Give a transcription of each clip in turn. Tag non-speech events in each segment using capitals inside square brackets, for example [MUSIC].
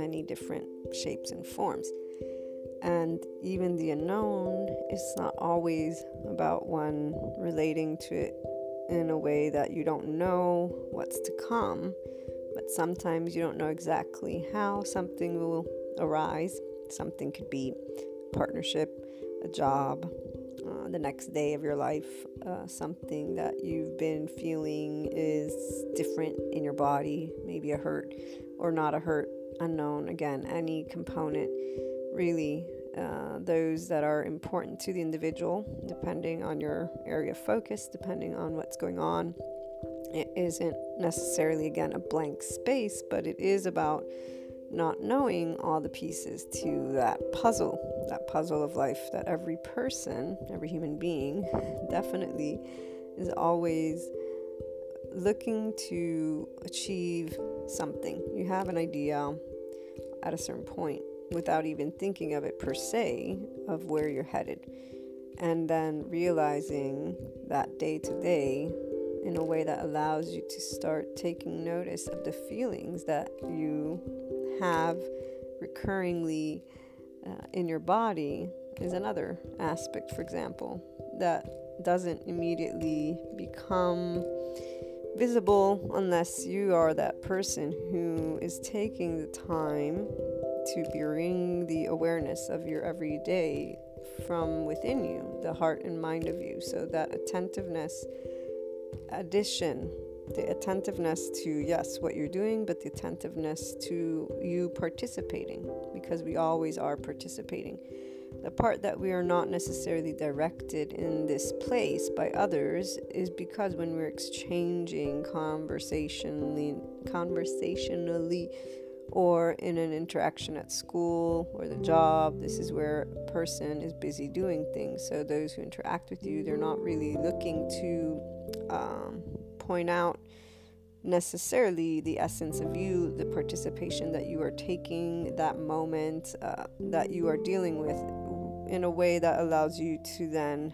Many different shapes and forms. And even the unknown is not always about one relating to it in a way that you don't know what's to come, but sometimes you don't know exactly how something will arise. Something could be partnership, a job, uh, the next day of your life, uh, something that you've been feeling is different in your body, maybe a hurt or not a hurt, unknown. Again, any component really uh, those that are important to the individual, depending on your area of focus, depending on what's going on. It isn't necessarily, again, a blank space, but it is about not knowing all the pieces to that puzzle, that puzzle of life that every person, every human being, [LAUGHS] definitely is always looking to achieve something. You have an idea at a certain point without even thinking of it per se, of where you're headed. And then realizing that day to day in a way that allows you to start taking notice of the feelings that you have recurringly uh, in your body is another aspect, for example, that doesn't immediately become visible unless you are that person who is taking the time to bring the awareness of your everyday from within you, the heart and mind of you. So that attentiveness addition, the attentiveness to, yes, what you're doing, but the attentiveness to you participating, because we always are participating. The part that we are not necessarily directed in this place by others is because when we're exchanging conversationally, conversationally or in an interaction at school or the job. This is where a person is busy doing things. So, those who interact with you, they're not really looking to um, point out necessarily the essence of you, the participation that you are taking, that moment uh, that you are dealing with in a way that allows you to then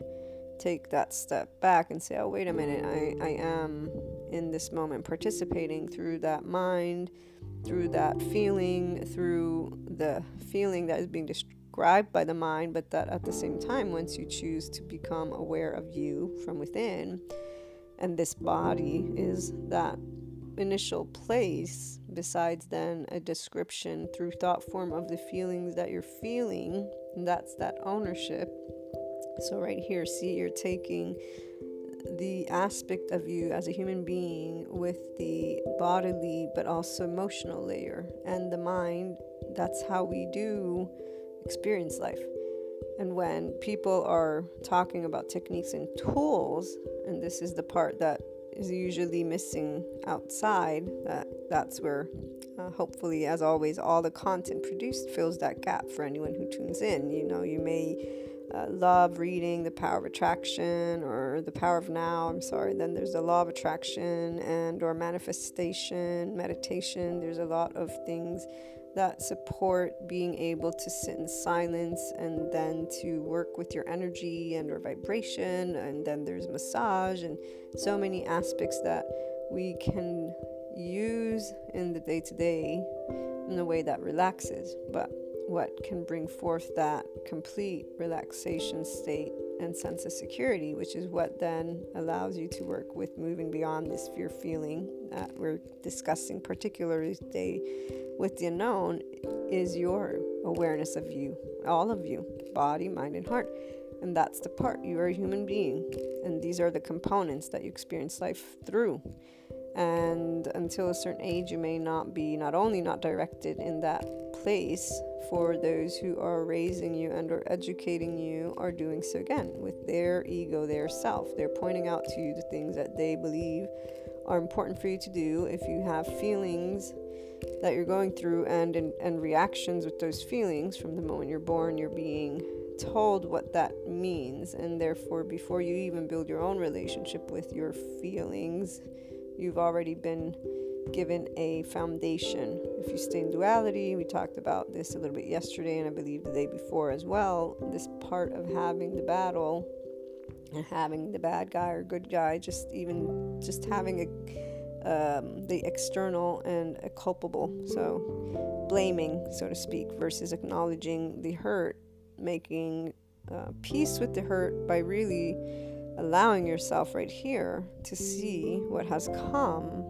take that step back and say, oh, wait a minute, I, I am in this moment participating through that mind through that feeling, through the feeling that is being described by the mind, but that at the same time, once you choose to become aware of you from within, and this body is that initial place, besides then a description through thought form of the feelings that you're feeling, that's that ownership. So, right here, see, you're taking the aspect of you as a human being with the bodily but also emotional layer and the mind. That's how we do experience life. And when people are talking about techniques and tools, and this is the part that is usually missing outside, that that's where uh, hopefully as always all the content produced fills that gap for anyone who tunes in. You know, you may uh, love reading the power of attraction or the power of now i'm sorry then there's the law of attraction and or manifestation meditation there's a lot of things that support being able to sit in silence and then to work with your energy and your vibration and then there's massage and so many aspects that we can use in the day to day in a way that relaxes. But what can bring forth that complete relaxation state and sense of security, which is what then allows you to work with moving beyond this fear feeling that we're discussing, particularly today with the unknown, is your awareness of you, all of you, body, mind, and heart. And that's the part. You are a human being. And these are the components that you experience life through. And until a certain age, you may not be not only not directed in that place for those who are raising you and or educating you are doing so again with their ego, their self. They're pointing out to you the things that they believe are important for you to do. If you have feelings that you're going through and and reactions with those feelings from the moment you're born, you're being told what that means and therefore before you even build your own relationship with your feelings, you've already been given a foundation. If you stay in duality, we talked about this a little bit yesterday and I believe the day before as well. This part of having the battle and having the bad guy or good guy, just even just having a um, the external and a culpable. So blaming, so to speak, versus acknowledging the hurt, making uh, peace with the hurt by really allowing yourself right here to see what has come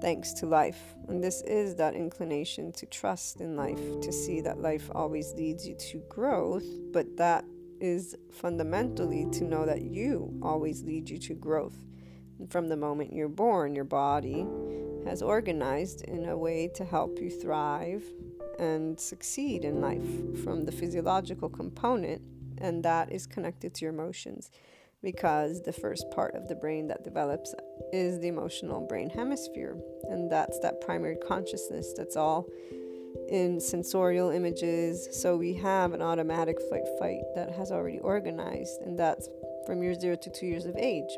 thanks to life. And this is that inclination to trust in life, to see that life always leads you to growth, but that is fundamentally to know that you always lead you to growth. And from the moment you're born, your body has organized in a way to help you thrive and succeed in life from the physiological component, and that is connected to your emotions because the first part of the brain that develops is the emotional brain hemisphere, and that's that primary consciousness that's all in sensorial images. So we have an automatic flight fight that has already organized, and that's from year zero to two years of age.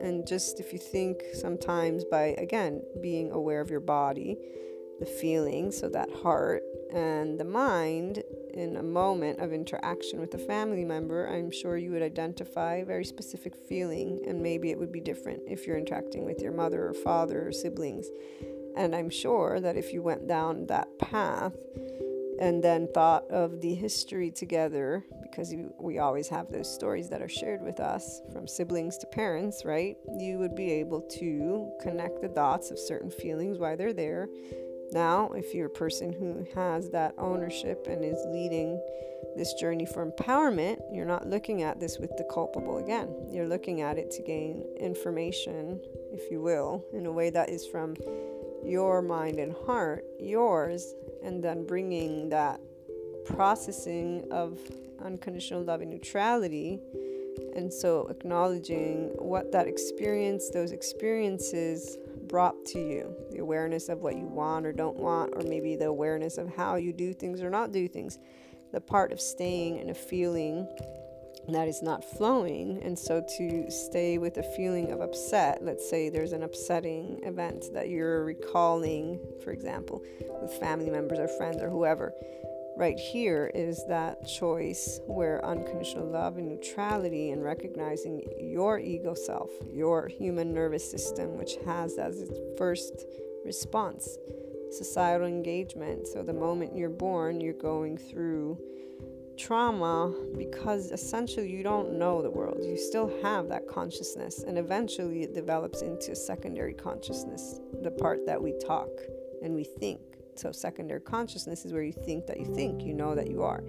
And just if you think sometimes by again being aware of your body, the feeling, so that heart and the mind in a moment of interaction with a family member, I'm sure you would identify a very specific feeling, and maybe it would be different if you're interacting with your mother or father or siblings. And I'm sure that if you went down that path and then thought of the history together, because we always have those stories that are shared with us from siblings to parents, right? You would be able to connect the dots of certain feelings, why they're there, now, if you're a person who has that ownership and is leading this journey for empowerment, you're not looking at this with the culpable again. You're looking at it to gain information, if you will, in a way that is from your mind and heart, yours, and then bringing that processing of unconditional love and neutrality. And so acknowledging what that experience, those experiences brought to you the awareness of what you want or don't want, or maybe the awareness of how you do things or not do things. The part of staying in a feeling that is not flowing. And so to stay with a feeling of upset, let's say there's an upsetting event that you're recalling, for example, with family members or friends or whoever right here is that choice where unconditional love and neutrality and recognizing your ego self, your human nervous system, which has as its first response societal engagement. So the moment you're born, you're going through trauma because essentially you don't know the world. You still have that consciousness, and eventually it develops into secondary consciousness, the part that we talk and we think so, secondary consciousness is where you think that you think, you know that you are.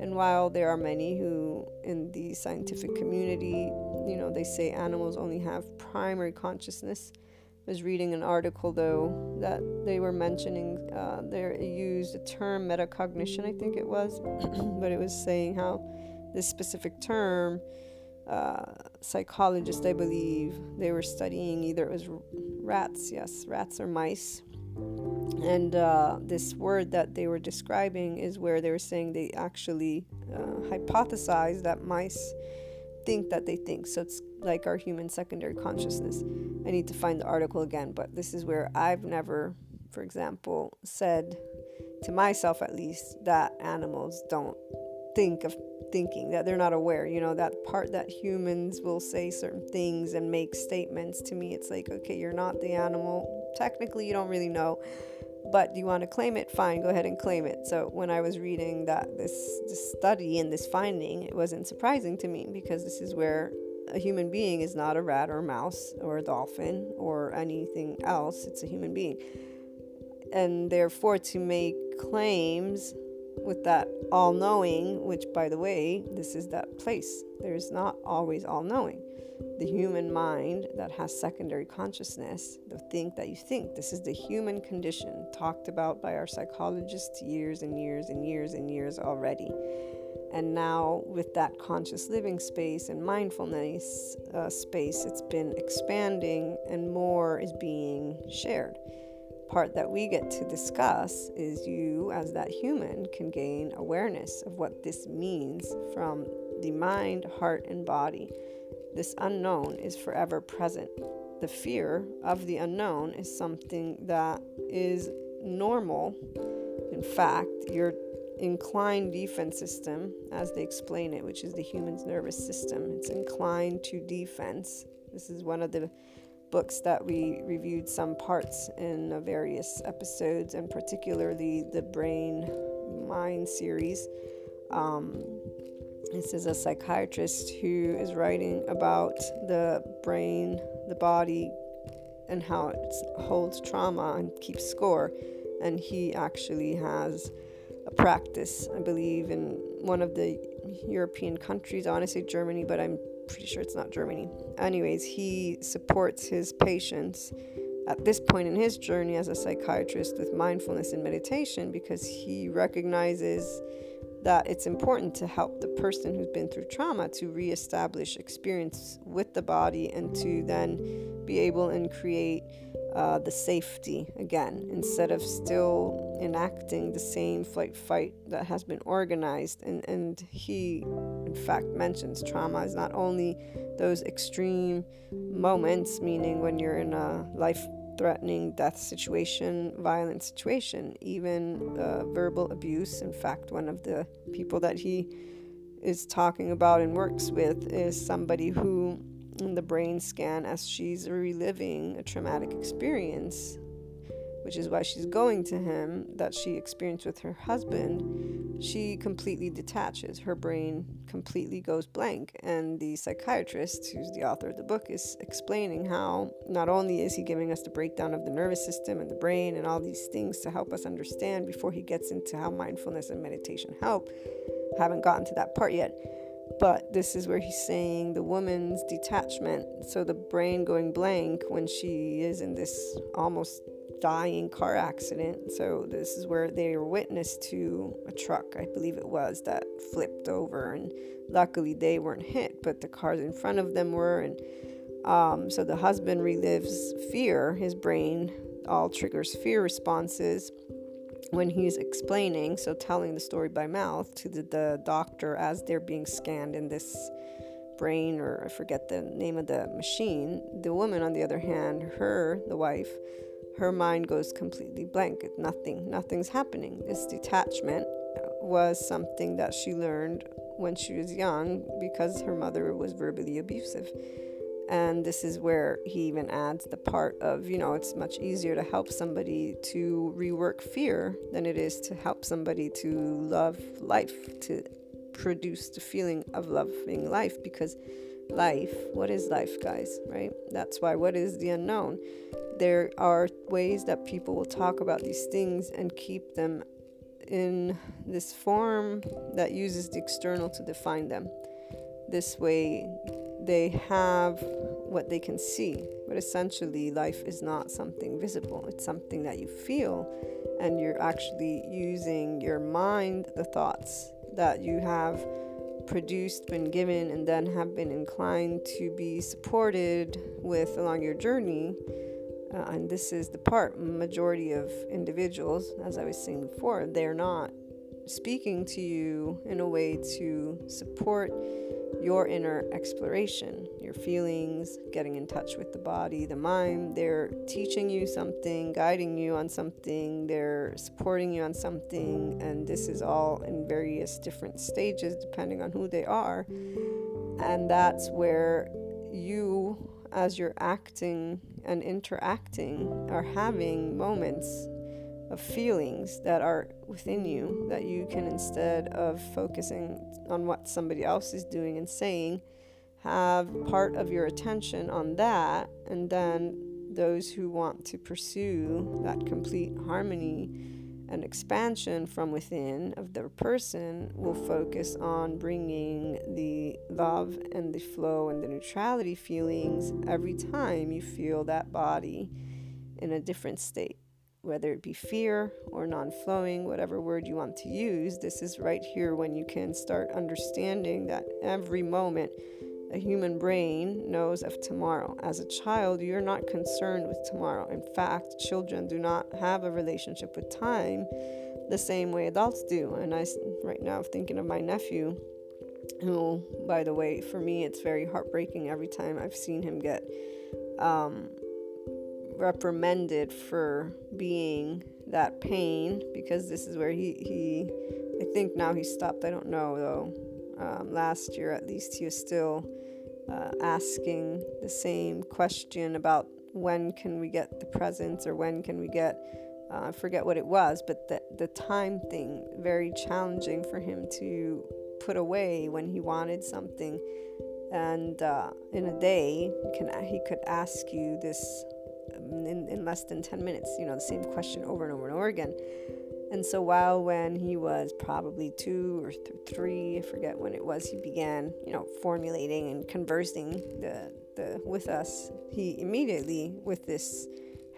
And while there are many who, in the scientific community, you know, they say animals only have primary consciousness. I was reading an article though that they were mentioning uh, they used the term metacognition, I think it was, [CLEARS THROAT] but it was saying how this specific term, uh, psychologists, I believe, they were studying either it was rats, yes, rats or mice, and uh, this word that they were describing is where they were saying they actually uh, hypothesize that mice think that they think. So it's like our human secondary consciousness. I need to find the article again, but this is where I've never, for example, said to myself at least that animals don't think of thinking, that they're not aware. You know, that part that humans will say certain things and make statements to me, it's like, okay, you're not the animal. Technically, you don't really know but you want to claim it? Fine go ahead and claim it. So when i was reading that this, this study and this finding it wasn't surprising to me because this is where a human being is not a rat or a mouse or a dolphin or anything else. It's a human being. And therefore to make claims with that all knowing which by the way this is that place. There's not always all knowing the human mind that has secondary consciousness, the think that you think. This is the human condition talked about by our psychologists years and years and years and years already. And now, with that conscious living space and mindfulness uh, space, it's been expanding and more is being shared. Part that we get to discuss is you, as that human, can gain awareness of what this means from the mind, heart, and body this unknown is forever present. The fear of the unknown is something that is normal. In fact, your inclined defense system, as they explain it, which is the human's nervous system, it's inclined to defense. This is one of the books that we reviewed some parts in various episodes, and particularly the brain mind series. Um, this is a psychiatrist who is writing about the brain, the body, and how it holds trauma and keeps score. And he actually has a practice, I believe, in one of the European countries. Say Germany, but I'm pretty sure it's not Germany. Anyways, he supports his patients at this point in his journey as a psychiatrist with mindfulness and meditation because he recognizes that it's important to help the person who's been through trauma to reestablish experience with the body and to then be able and create uh, the safety again instead of still enacting the same flight fight that has been organized. And, and he in fact mentions trauma is not only those extreme moments meaning when you're in a life threatening death situation, violent situation, even uh, verbal abuse. In fact, one of the people that he is talking about and works with is somebody who, in the brain scan, as she's reliving a traumatic experience, which is why she's going to him, that she experienced with her husband, she completely detaches. Her brain completely goes blank. And the psychiatrist, who's the author of the book, is explaining how not only is he giving us the breakdown of the nervous system and the brain and all these things to help us understand before he gets into how mindfulness and meditation help. I Haven't gotten to that part yet. But this is where he's saying the woman's detachment, so the brain going blank when she is in this almost dying car accident. So this is where they were witness to a truck, I believe it was, that flipped over, and luckily they weren't hit, but the cars in front of them were. And um, so the husband relives fear. His brain all triggers fear responses when he's explaining, so telling the story by mouth to the, the doctor as they're being scanned in this brain, or I forget the name of the machine. The woman, on the other hand, her, the wife, her mind goes completely blank. Nothing, nothing's happening. This detachment was something that she learned when she was young because her mother was verbally abusive. And this is where he even adds the part of, you know, it's much easier to help somebody to rework fear than it is to help somebody to love life, to produce the feeling of loving life because life, what is life, guys, right? That's why what is the unknown? there are ways that people will talk about these things and keep them in this form that uses the external to define them. This way, they have what they can see, but essentially, life is not something visible, it's something that you feel, and you're actually using your mind, the thoughts that you have produced, been given, and then have been inclined to be supported with along your journey. Uh, and this is the part majority of individuals, as I was saying before, they're not speaking to you in a way to support your inner exploration, your feelings, getting in touch with the body, the mind. They're teaching you something, guiding you on something, they're supporting you on something, and this is all in various different stages depending on who they are. And that's where you, as you're acting and interacting, are having moments of feelings that are within you that you can instead of focusing on what somebody else is doing and saying have part of your attention on that and then those who want to pursue that complete harmony and expansion from within of their person will focus on bringing the love and the flow and the neutrality feelings every time you feel that body in a different state. Whether it be fear or non flowing, whatever word you want to use, this is right here when you can start understanding that every moment a human brain knows of tomorrow. As a child, you're not concerned with tomorrow. In fact, children do not have a relationship with time the same way adults do. And I, right now, I'm thinking of my nephew, who, by the way, for me, it's very heartbreaking every time I've seen him get um, reprimanded for being that pain because this is where he, he I think now he stopped. I don't know though. Um, last year, at least, he was still uh, asking the same question about when can we get the presents or when can we get uh, forget what it was, but the the time thing very challenging for him to put away when he wanted something, and uh, in a day can he could ask you this in, in less than 10 minutes, you know, the same question over and over and over again. And so while when he was probably two or th- three, I forget when it was, he began, you know, formulating and conversing the, the with us. He immediately, with this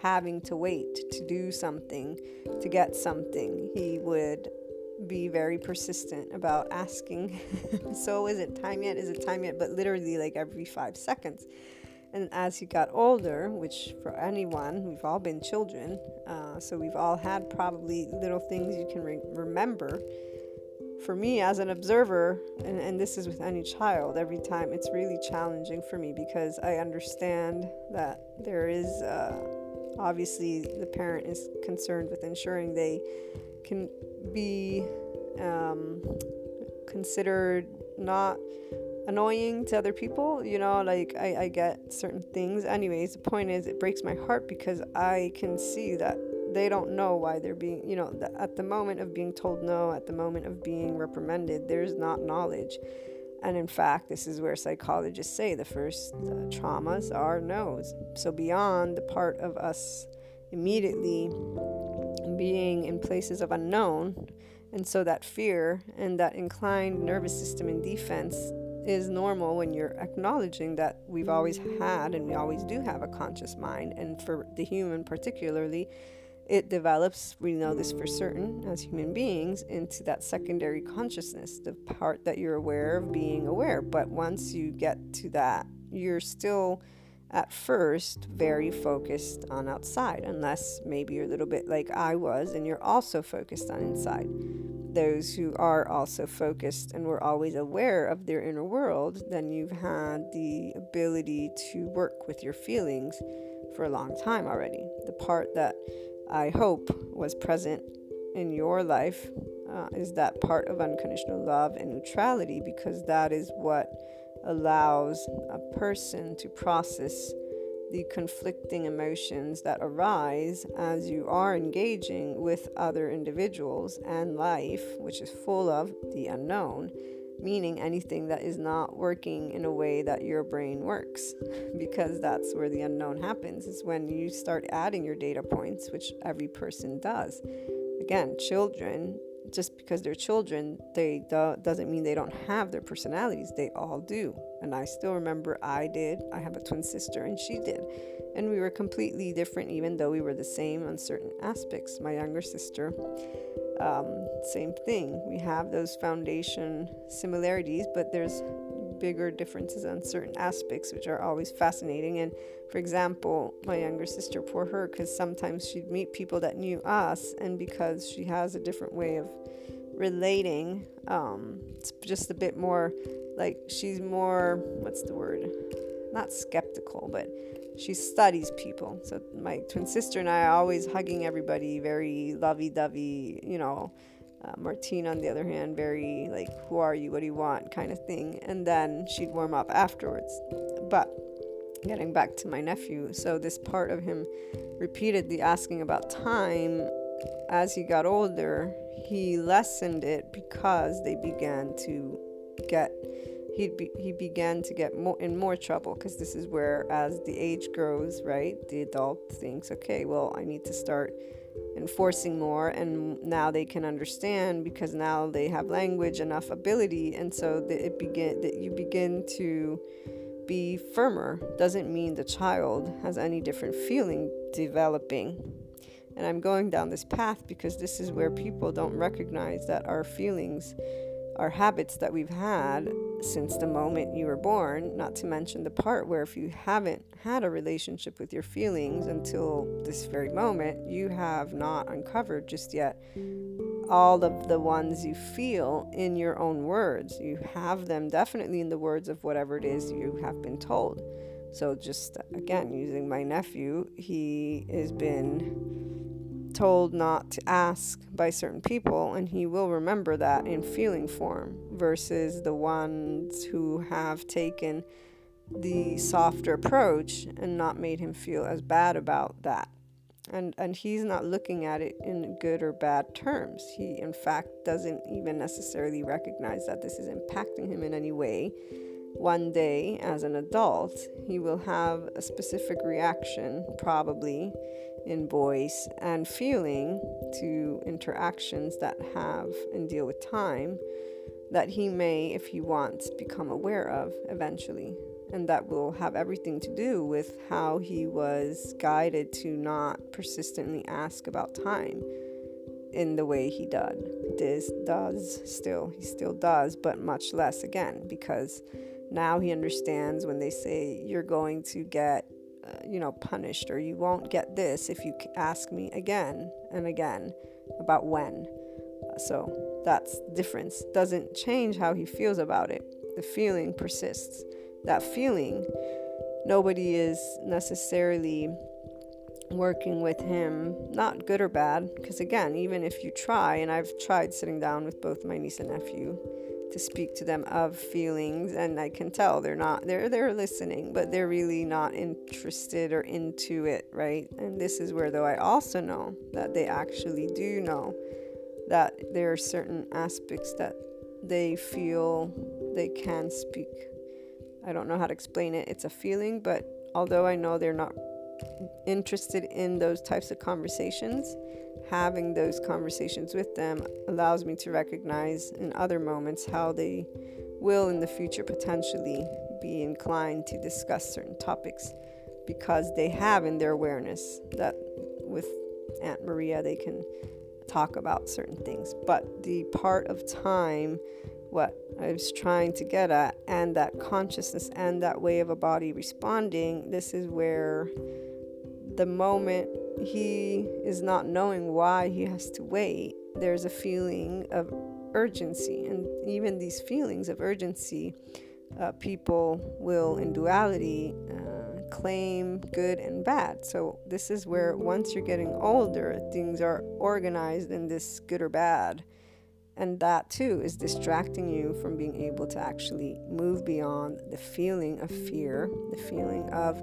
having to wait to do something, to get something, he would be very persistent about asking, [LAUGHS] so is it time yet? Is it time yet? But literally like every five seconds. And as you got older, which for anyone, we've all been children, uh, so we've all had probably little things you can re- remember. For me, as an observer, and, and this is with any child, every time it's really challenging for me because I understand that there is uh, obviously the parent is concerned with ensuring they can be um, considered not annoying to other people you know like I, I get certain things. Anyways the point is it breaks my heart because i can see that they don't know why they're being you know the, at the moment of being told no at the moment of being reprimanded there's not knowledge. And in fact this is where psychologists say the first uh, traumas are no's. So beyond the part of us immediately being in places of unknown and so that fear and that inclined nervous system in defense is normal when you're acknowledging that we've always had and we always do have a conscious mind. And for the human, particularly, it develops, we know this for certain as human beings, into that secondary consciousness, the part that you're aware of being aware. But once you get to that, you're still at first very focused on outside, unless maybe you're a little bit like I was and you're also focused on inside those who are also focused and were always aware of their inner world, then you've had the ability to work with your feelings for a long time already. The part that I hope was present in your life uh, is that part of unconditional love and neutrality because that is what allows a person to process the conflicting emotions that arise as you are engaging with other individuals and life, which is full of the unknown, meaning anything that is not working in a way that your brain works, [LAUGHS] because that's where the unknown happens, is when you start adding your data points, which every person does. Again, children just because they're children, they do, doesn't mean they don't have their personalities. They all do. And I still remember I did. I have a twin sister, and she did. And we were completely different, even though we were the same on certain aspects. My younger sister, um, same thing. We have those foundation similarities, but there's bigger differences on certain aspects, which are always fascinating. And for example, my younger sister, poor her, because sometimes she'd meet people that knew us, and because she has a different way of relating, um, it's just a bit more like she's more, what's the word? Not skeptical, but she studies people. So my twin sister and I are always hugging everybody, very lovey dovey, you know. Uh, Martine, on the other hand, very like, who are you? What do you want? kind of thing. And then she'd warm up afterwards. But getting back to my nephew, so this part of him repeatedly asking about time as he got older, he lessened it because they began to get he be, he began to get more in more trouble because this is where as the age grows right the adult thinks okay well i need to start enforcing more and now they can understand because now they have language enough ability and so that it begin that you begin to be firmer. Doesn't mean the child has any different feeling developing. And i'm going down this path because this is where people don't recognize that our feelings our habits that we've had since the moment you were born, not to mention the part where if you haven't had a relationship with your feelings until this very moment, you have not uncovered just yet all of the ones you feel in your own words. You have them definitely in the words of whatever it is you have been told. So, just again, using my nephew, he has been told not to ask by certain people, and he will remember that in feeling form, versus the ones who have taken the softer approach and not made him feel as bad about that. And, and he's not looking at it in good or bad terms. He, in fact, doesn't even necessarily recognize that this is impacting him in any way. One day, as an adult, he will have a specific reaction, probably, in voice and feeling to interactions that have and deal with time that he may, if he wants, become aware of eventually. And that will have everything to do with how he was guided to not persistently ask about time in the way he did. This does still, he still does, but much less again, because now he understands when they say you're going to get uh, you know, punished or you won't get this if you ask me again and again about when. So that's difference. Doesn't change how he feels about it. The feeling persists. That feeling, nobody is necessarily working with him, not good or bad, because again, even if you try, and I've tried sitting down with both my niece and nephew to speak to them of feelings and I can tell they're not they're they're listening but they're really not interested or into it right? And this is where though I also know that they actually do know that there are certain aspects that they feel they can speak. I don't know how to explain it. It's a feeling but although I know they're not interested in those types of conversations having those conversations with them allows me to recognize in other moments how they will in the future potentially be inclined to discuss certain topics because they have in their awareness that with Aunt Maria they can talk about certain things. But the part of time, what I was trying to get at, and that consciousness and that way of a body responding, this is where the moment he is not knowing why he has to wait, there's a feeling of urgency. And even these feelings of urgency, uh, people will, in duality, uh, claim good and bad. So, this is where once you're getting older, things are organized in this good or bad. And that too is distracting you from being able to actually move beyond the feeling of fear, the feeling of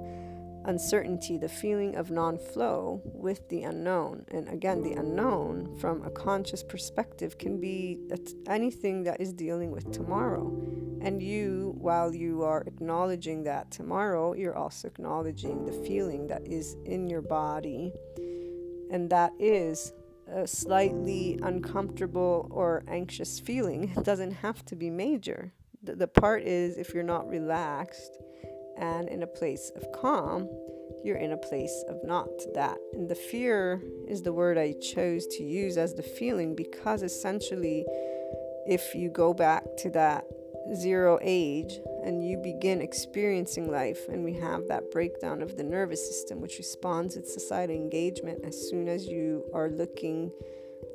uncertainty, the feeling of non flow with the unknown. And again, the unknown from a conscious perspective can be anything that is dealing with tomorrow. And you, while you are acknowledging that tomorrow, you're also acknowledging the feeling that is in your body. And that is a slightly uncomfortable or anxious feeling. It doesn't have to be major. The, the part is if you're not relaxed and in a place of calm, you're in a place of not that. And the fear is the word I chose to use as the feeling because essentially, if you go back to that zero age and you begin experiencing life, and we have that breakdown of the nervous system, which responds with societal engagement as soon as you are looking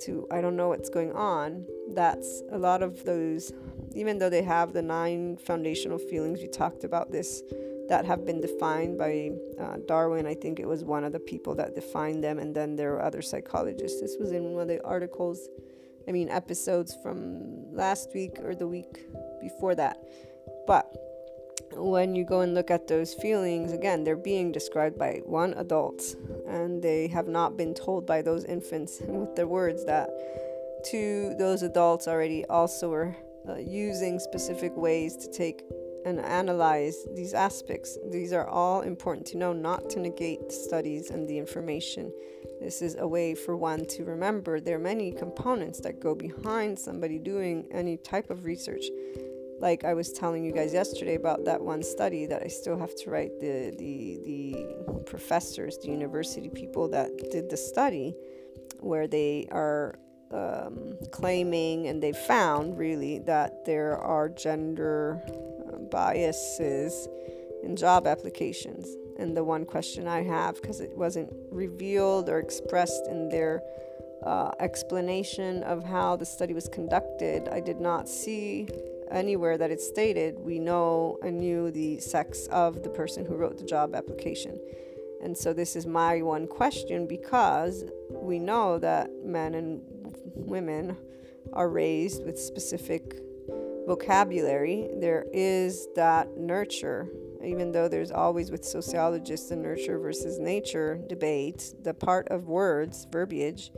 to, I don't know what's going on. That's a lot of those, even though they have the nine foundational feelings, we talked about this that have been defined by uh, Darwin. I think it was one of the people that defined them, and then there are other psychologists. This was in one of the articles, I mean, episodes from last week or the week before that. But when you go and look at those feelings, again, they're being described by one adult, and they have not been told by those infants [LAUGHS] with their words that to those adults already also are uh, using specific ways to take and analyze these aspects. These are all important to know, not to negate the studies and the information. This is a way for one to remember there are many components that go behind somebody doing any type of research. Like I was telling you guys yesterday about that one study that I still have to write the the the professors, the university people that did the study, where they are um, claiming and they found really that there are gender biases in job applications. And the one question I have, because it wasn't revealed or expressed in their uh, explanation of how the study was conducted, I did not see anywhere that it stated we know and knew the sex of the person who wrote the job application. And so this is my one question because we know that men and women are raised with specific vocabulary, there is that nurture. Even though there's always with sociologists the nurture versus nature debate, the part of words, verbiage,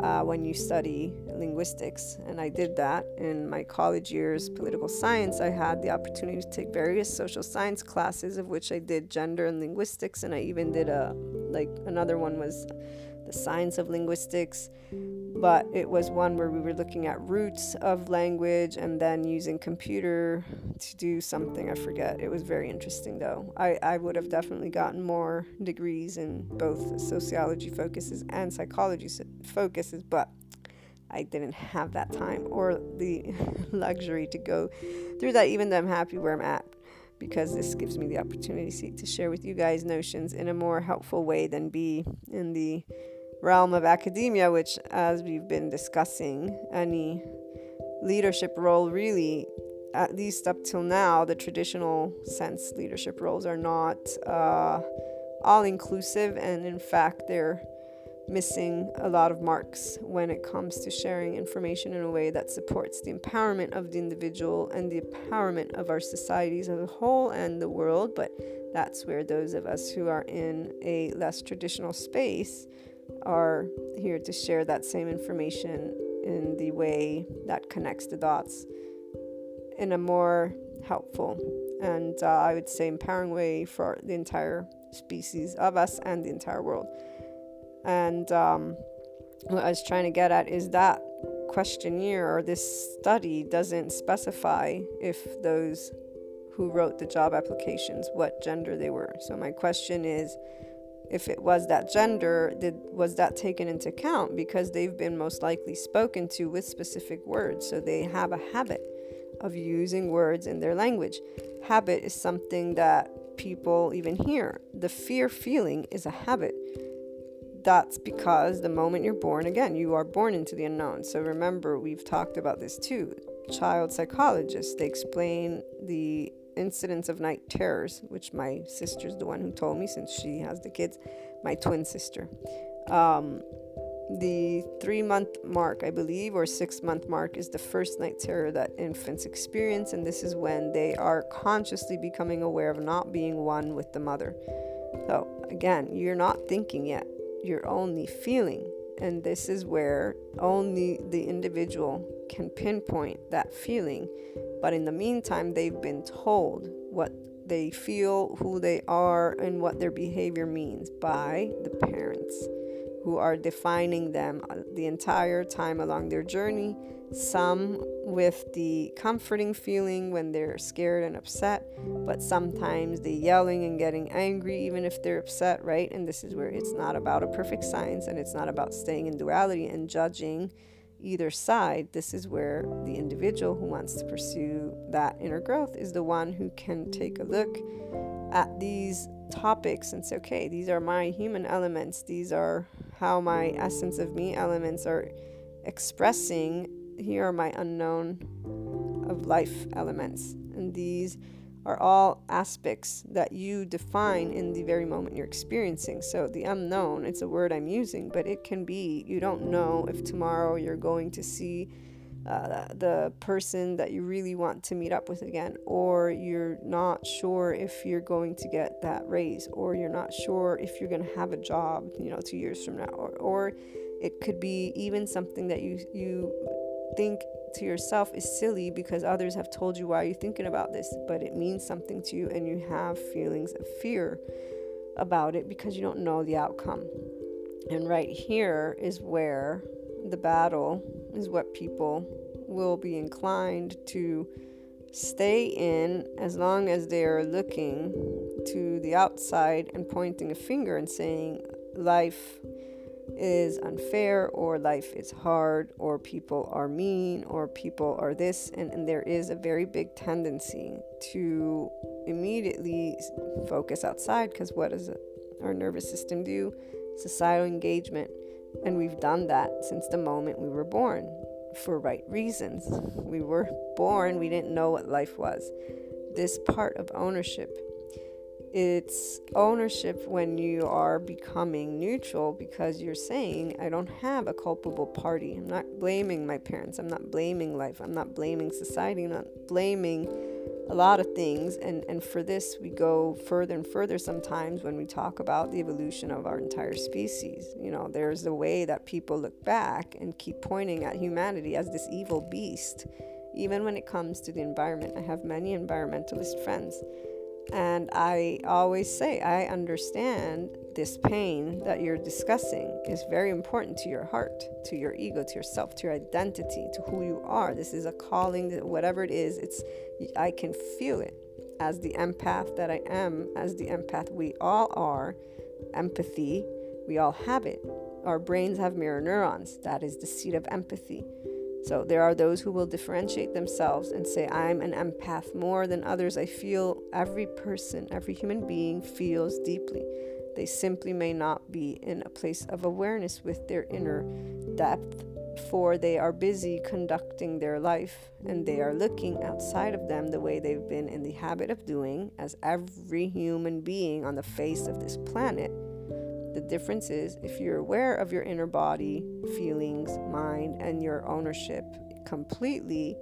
uh, when you study linguistics. And I did that in my college years, political science. I had the opportunity to take various social science classes, of which I did gender and linguistics, and I even did a like another one was the science of linguistics but it was one where we were looking at roots of language and then using computer to do something i forget. It was very interesting though. I, I would have definitely gotten more degrees in both sociology focuses and psychology focuses but i didn't have that time or the [LAUGHS] luxury to go through that even though i'm happy where i'm at because this gives me the opportunity to share with you guys notions in a more helpful way than be in the realm of academia, which, as we've been discussing, any leadership role really, at least up till now, the traditional sense leadership roles are not uh, all inclusive, and in fact, they're missing a lot of marks when it comes to sharing information in a way that supports the empowerment of the individual and the empowerment of our societies as a whole and the world. But that's where those of us who are in a less traditional space are here to share that same information in the way that connects the dots in a more helpful and uh, I would say empowering way for the entire species of us and the entire world. And um, what I was trying to get at is that questionnaire or this study doesn't specify if those who wrote the job applications what gender they were. So my question is if it was that gender, did was that taken into account because they've been most likely spoken to with specific words, so they have a habit of using words in their language. Habit is something that people even hear. The fear feeling is a habit. That's because the moment you're born, again, you are born into the unknown. So remember, we've talked about this too. Child psychologists, they explain the incidents of night terrors, which my sister's the one who told me since she has the kids, my twin sister. Um, the three month mark, I believe, or six month mark, is the first night terror that infants experience, and this is when they are consciously becoming aware of not being one with the mother. So, again, you're not thinking yet, you're only feeling. And this is where only the individual can pinpoint that feeling but in the meantime, they've been told what they feel, who they are, and what their behavior means by the parents. who are defining them uh, the entire time along their journey. Some with the comforting feeling when they're scared and upset, but sometimes the yelling and getting angry even if they're upset, right? And this is where it's not about a perfect science and it's not about staying in duality and judging either side. This is where the individual who wants to pursue that inner growth is the one who can take a look at these topics and say, okay, these are my human elements, these are how my essence of me elements are expressing. Here are my unknown of life elements. And these are all aspects that you define in the very moment you're experiencing. So, the unknown, it's a word I'm using, but it can be you don't know if tomorrow you're going to see uh, the person that you really want to meet up with again, or you're not sure if you're going to get that raise, or you're not sure if you're going to have a job, you know, two years from now, or, or it could be even something that you you think to yourself is silly because others have told you why you're thinking about this, but it means something to you, and you have feelings of fear about it because you don't know the outcome. And right here is where the battle is what people will be inclined to stay in as long as they are looking to the outside and pointing a finger and saying life is unfair or life is hard or people are mean or people are this and, and there is a very big tendency to immediately focus outside because what does our nervous system do societal engagement and we've done that since the moment we were born for right reasons. We were [LAUGHS] born, we didn't know what life was. This part of ownership, it's ownership when you are becoming neutral because you're saying, I don't have a culpable party. I'm not blaming my parents. I'm not blaming life. I'm not blaming society. I'm not blaming a lot of things and and for this we go further and further sometimes when we talk about the evolution of our entire species you know there's a way that people look back and keep pointing at humanity as this evil beast even when it comes to the environment i have many environmentalist friends and I always say, I understand this pain that you're discussing is very important to your heart, to your ego, to yourself, to your identity, to who you are. This is a calling, whatever it is, it's I can feel it as the empath that I am, as the empath we all are. Empathy, we all have it. Our brains have mirror neurons. That is the seat of empathy. So there are those who will differentiate themselves and say, I'm an empath more than others. I feel every person, every human being feels deeply. They simply may not be in a place of awareness with their inner depth, for they are busy conducting their life and they are looking outside of them the way they've been in the habit of doing, as every human being on the face of this planet the difference is if you're aware of your inner body, feelings, mind, and your ownership completely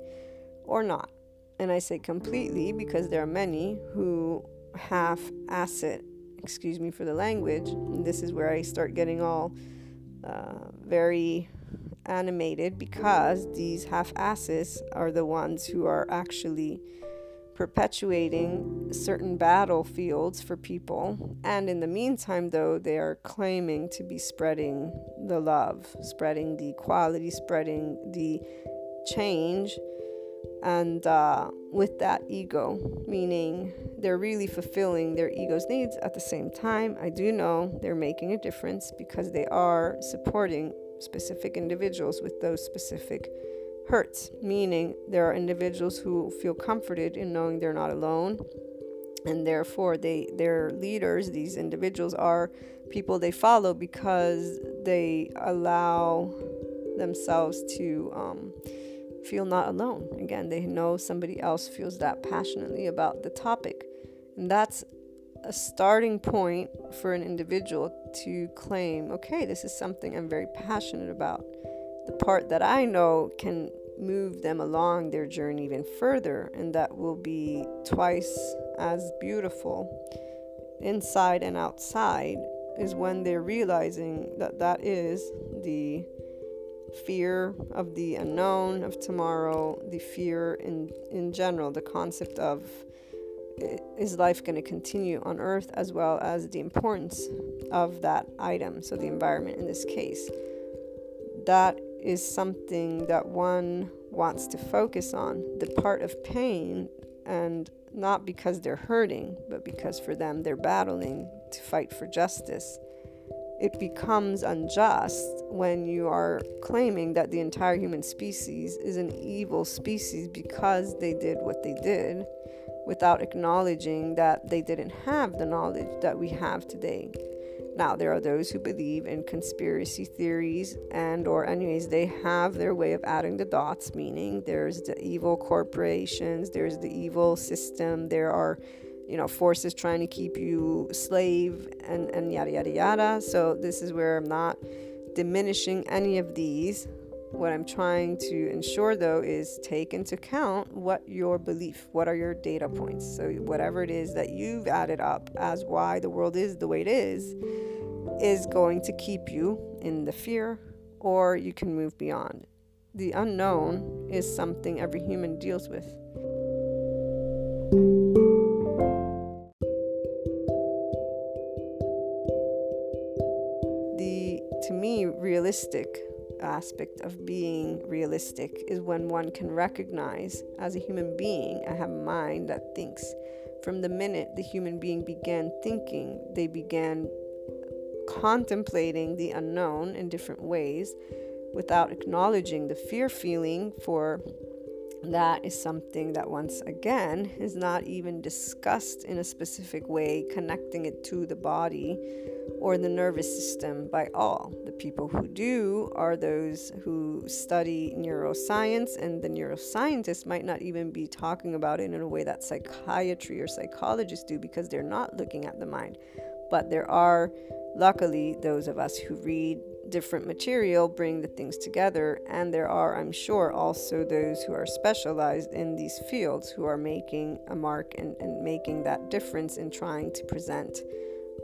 or not. And I say completely because there are many who half asset, excuse me for the language, this is where I start getting all uh, very animated because these half asses are the ones who are actually perpetuating certain battlefields for people. And in the meantime, though, they are claiming to be spreading the love, spreading the equality, spreading the change. And uh, with that ego, meaning they're really fulfilling their ego's needs at the same time. I do know they're making a difference because they are supporting specific individuals with those specific hurts, meaning there are individuals who feel comforted in knowing they're not alone and therefore they their leaders these individuals are people they follow because they allow themselves to um, feel not alone. Again they know somebody else feels that passionately about the topic. And that's a starting point for an individual to claim okay this is something i'm very passionate about. The part that I know can move them along their journey even further, and that will be twice as beautiful inside and outside, is when they're realizing that that is the fear of the unknown, of tomorrow, the fear in, in general, the concept of is life going to continue on Earth, as well as the importance of that item, so the environment in this case. That is something that one wants to focus on the part of pain, and not because they're hurting, but because for them they're battling to fight for justice it becomes unjust when you are claiming that the entire human species is an evil species because they did what they did without acknowledging that they didn't have the knowledge that we have today. Now there are those who believe in conspiracy theories and or anyways they have their way of adding the dots meaning there's the evil corporations, there's the evil system, there are you know forces trying to keep you slave and and yada yada yada. So this is where i'm not diminishing any of these what i'm trying to ensure though is take into account what your belief what are your data points. So whatever it is that you've added up as why the world is the way it is is going to keep you in the fear or you can move beyond. The unknown is something every human deals with. The to me realistic aspect of being realistic is when one can recognize as a human being, I have a mind that thinks. From the minute the human being began thinking, they began contemplating the unknown in different ways without acknowledging the fear feeling for that is something that once again is not even discussed in a specific way connecting it to the body or the nervous system by all. The people who do are those who study neuroscience, and the neuroscientists might not even be talking about it in a way that psychiatry or psychologists do because they're not looking at the mind. But there are, luckily, those of us who read different material bring the things together, and there are, I'm sure, also those who are specialized in these fields who are making a mark and, and making that difference in trying to present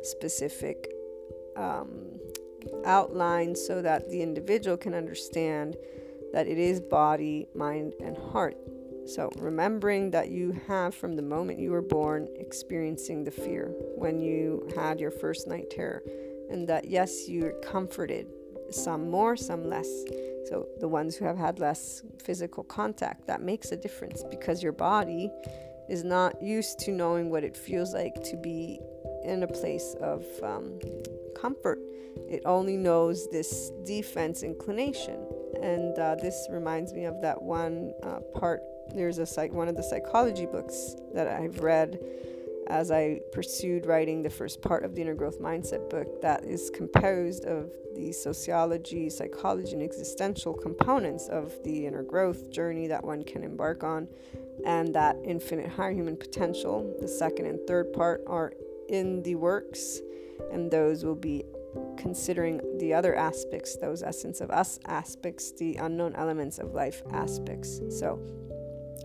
specific um, outline so that the individual can understand that it is body, mind, and heart. So, remembering that you have from the moment you were born experiencing the fear when you had your first night terror, and that yes, you're comforted, some more, some less. So, the ones who have had less physical contact, that makes a difference because your body is not used to knowing what it feels like to be in a place of um, comfort. It only knows this defense inclination. And uh, this reminds me of that one uh, part. There's a psych- one of the psychology books that I've read as I pursued writing the first part of the Inner Growth Mindset book that is composed of the sociology, psychology, and existential components of the inner growth journey that one can embark on, and that infinite higher human potential. The second and third part are in the works, and those will be considering the other aspects, those essence of us aspects, the unknown elements of life aspects. So,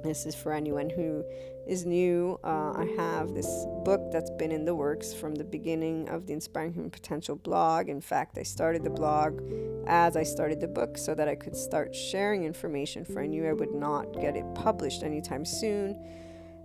this is for anyone who is new. Uh, I have this book that's been in the works from the beginning of the Inspiring Human Potential blog. In fact, I started the blog as I started the book so that I could start sharing information, for I knew I would not get it published anytime soon.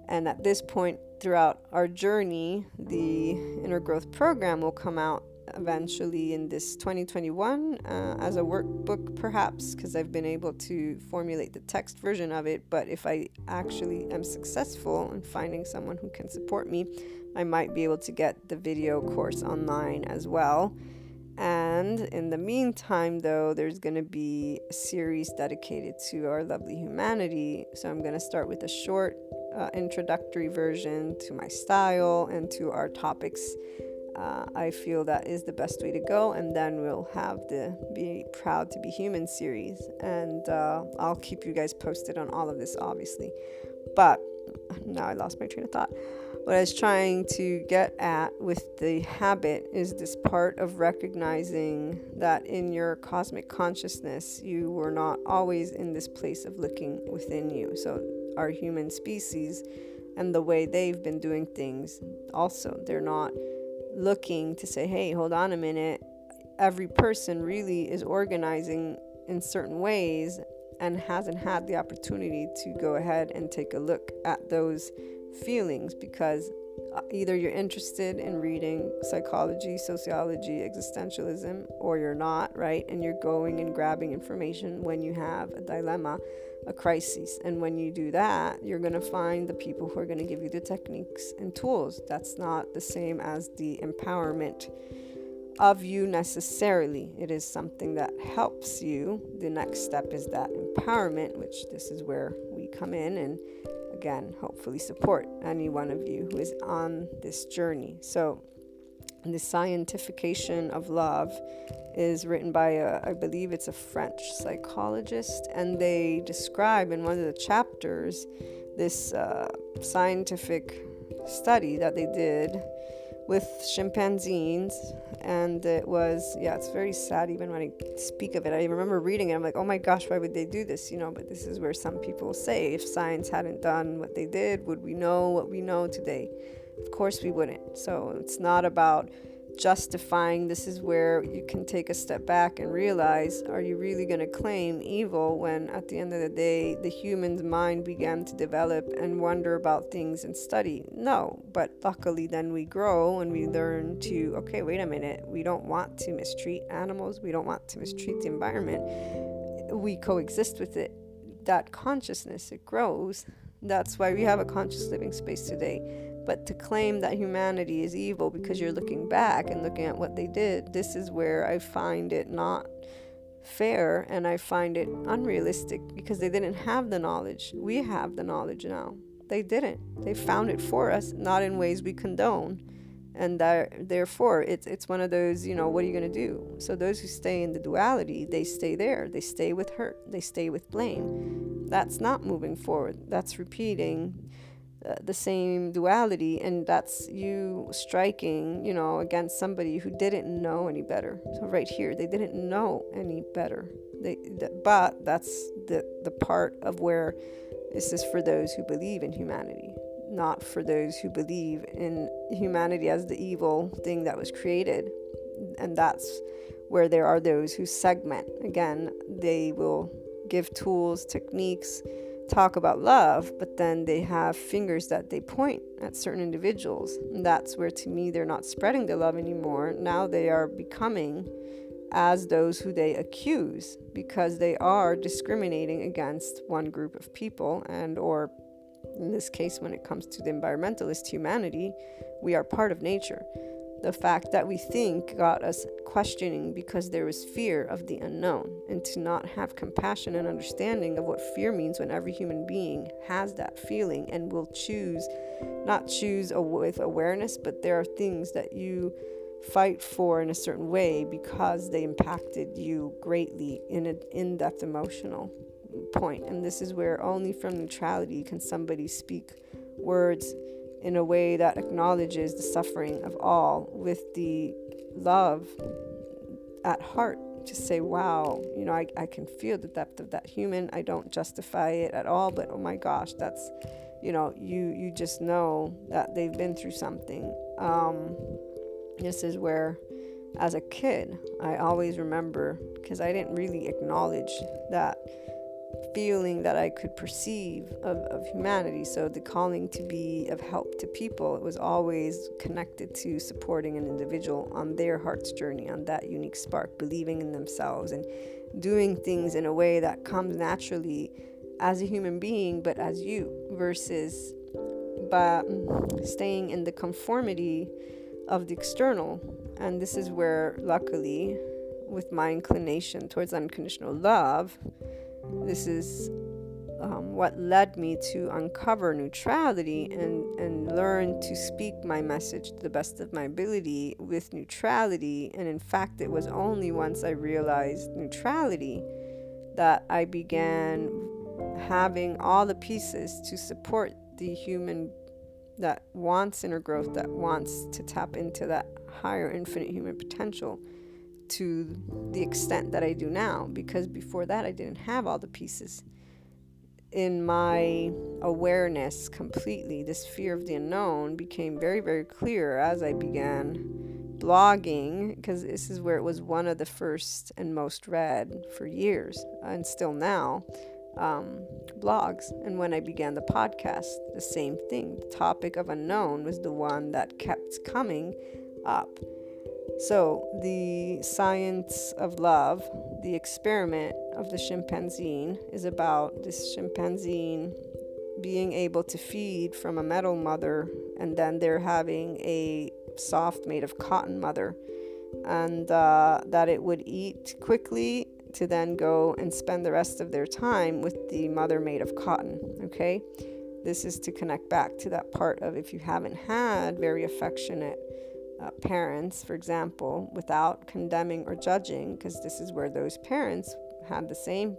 And at this point, throughout our journey, the inner growth program will come out eventually in this 2021 uh, as a workbook, perhaps, because I've been able to formulate the text version of it. But if I actually am successful in finding someone who can support me, I might be able to get the video course online as well. And in the meantime, though, there's going to be a series dedicated to our lovely humanity. So I'm going to start with a short uh, introductory version to my style and to our topics. Uh, I feel that is the best way to go, and then we'll have the Be Proud to Be Human series. And uh, I'll keep you guys posted on all of this, obviously. But now I lost my train of thought. What I was trying to get at with the habit is this part of recognizing that in your cosmic consciousness, you were not always in this place of looking within you. So our human species and the way they've been doing things also they're not looking to say hey hold on a minute every person really is organizing in certain ways and hasn't had the opportunity to go ahead and take a look at those feelings because uh, either you're interested in reading psychology, sociology, existentialism, or you're not, right? And you're going and grabbing information when you have a dilemma, a crisis. And when you do that, you're going to find the people who are going to give you the techniques and tools. That's not the same as the empowerment of you necessarily. It is something that helps you. The next step is that empowerment, which this is where we come in and again, hopefully support any one of you who is on this journey. So, the scientification of love is written by a, I believe it's a French psychologist, and they describe in one of the chapters this uh, scientific study that they did with chimpanzees and it was yeah it's very sad even when i speak of it. I remember reading it i'm like oh my gosh why would they do this? You know but this is where some people say if science hadn't done what they did would we know what we know today of course we wouldn't. So it's not about justifying. This is where you can take a step back and realize are you really going to claim evil when at the end of the day the human's mind began to develop and wonder about things and study? No but luckily then we grow and we learn to okay wait a minute we don't want to mistreat animals we don't want to mistreat the environment. We coexist with it. That consciousness it grows. That's why we have a conscious living space today but to claim that humanity is evil because you're looking back and looking at what they did, this is where I find it not fair and I find it unrealistic because they didn't have the knowledge. We have the knowledge now. They didn't. They found it for us, not in ways we condone. And that, therefore, it's, it's one of those, you know, what are you going to do? So, those who stay in the duality, they stay there. They stay with hurt. They stay with blame. That's not moving forward. That's repeating the same duality and that's you striking you know against somebody who didn't know any better. So right here they didn't know any better. They th- but that's the the part of where this is for those who believe in humanity not for those who believe in humanity as the evil thing that was created. And that's where there are those who segment. Again they will give tools techniques talk about love, but then they have fingers that they point at certain individuals. And that's where, to me, they're not spreading the love anymore. Now they are becoming as those who they accuse because they are discriminating against one group of people and or in this case when it comes to the environmentalist humanity we are part of nature the fact that we think got us questioning because there was fear of the unknown, and to not have compassion and understanding of what fear means when every human being has that feeling and will choose, not choose with awareness, but there are things that you fight for in a certain way because they impacted you greatly in an in-depth emotional point. And this is where only from neutrality can somebody speak words in a way that acknowledges the suffering of all with the love at heart to say, wow, you know, I, I can feel the depth of that human. I don't justify it at all, but oh my gosh, that's, you know, you, you just know that they've been through something. Um, this is where, as a kid, I always remember because I didn't really acknowledge that feeling that I could perceive of, of humanity. So the calling to be of help to people, it was always connected to supporting an individual on their heart's journey, on that unique spark, believing in themselves and doing things in a way that comes naturally as a human being, but as you, versus but mm, staying in the conformity of the external. And this is where, luckily, with my inclination towards unconditional love, this is um, what led me to uncover neutrality and, and learn to speak my message to the best of my ability with neutrality. And in fact, it was only once I realized neutrality that I began having all the pieces to support the human that wants inner growth, that wants to tap into that higher infinite human potential to the extent that I do now because before that I didn't have all the pieces. In my awareness completely, this fear of the unknown became very, very clear as I began blogging because this is where it was one of the first and most read for years and still now um, blogs. And when I began the podcast, the same thing. The topic of unknown was the one that kept coming up. So, the science of love, the experiment of the chimpanzee, is about this chimpanzee being able to feed from a metal mother, and then they're having a soft made of cotton mother, and uh, that it would eat quickly to then go and spend the rest of their time with the mother made of cotton. Okay, this is to connect back to that part of if you haven't had very affectionate uh, parents, for example, without condemning or judging, because this is where those parents had the same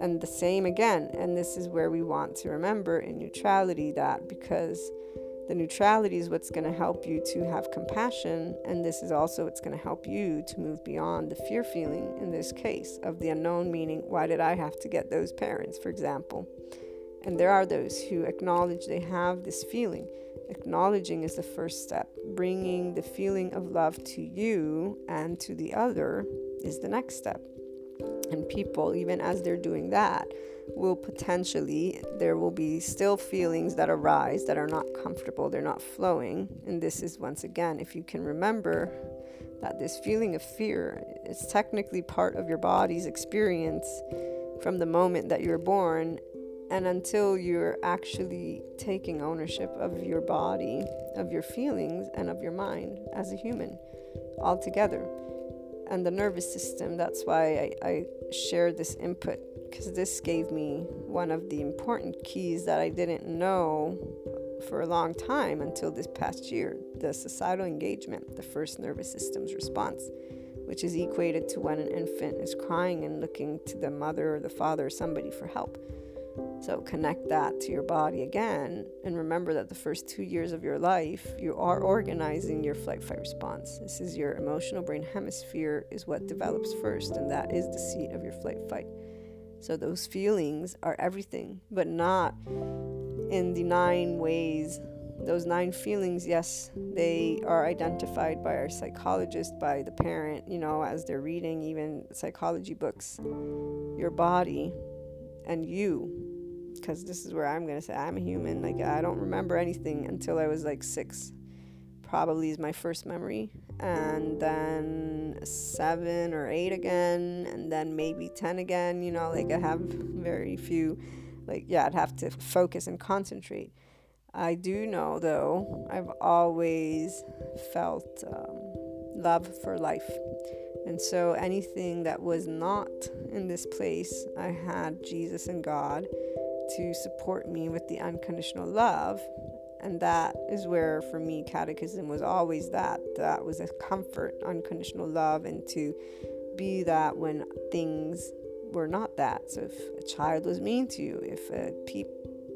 and the same again. And this is where we want to remember in neutrality that because the neutrality is what's going to help you to have compassion, and this is also what's going to help you to move beyond the fear feeling in this case of the unknown, meaning, why did I have to get those parents, for example? And there are those who acknowledge they have this feeling. Acknowledging is the first step. Bringing the feeling of love to you and to the other is the next step. And people, even as they're doing that, will potentially, there will be still feelings that arise that are not comfortable, they're not flowing. And this is once again, if you can remember that this feeling of fear is technically part of your body's experience from the moment that you're born and until you're actually taking ownership of your body, of your feelings, and of your mind as a human altogether. And the nervous system, that's why I, I shared this input because this gave me one of the important keys that I didn't know for a long time until this past year the societal engagement, the first nervous system's response, which is equated to when an infant is crying and looking to the mother or the father or somebody for help. So connect that to your body again and remember that the first two years of your life, you are organizing your flight fight response. This is your emotional brain hemisphere, is what develops first, and that is the seat of your flight fight. So those feelings are everything, but not in the nine ways. Those nine feelings, yes, they are identified by our psychologist, by the parent, you know, as they're reading even psychology books. Your body and you because this is where I'm going to say I'm a human. Like, I don't remember anything until I was like six. Probably is my first memory. And then seven or eight again. And then maybe 10 again. You know, like I have very few. Like, yeah, I'd have to focus and concentrate. I do know, though, I've always felt um, love for life. And so anything that was not in this place, I had Jesus and God to support me with the unconditional love. And that is where, for me, catechism was always that. That was a comfort, unconditional love, and to be that when things were not that. So if a child was mean to you, if a pe-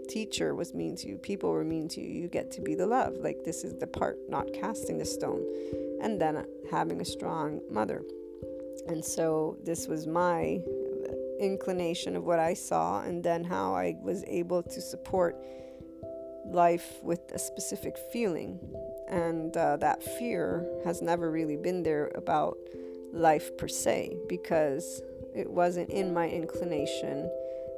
teacher was mean to you, people were mean to you, you get to be the love. Like this is the part, not casting the stone. And then having a strong mother. And so this was my inclination of what I saw and then how I was able to support life with a specific feeling. And uh, that fear has never really been there about life per se because it wasn't in my inclination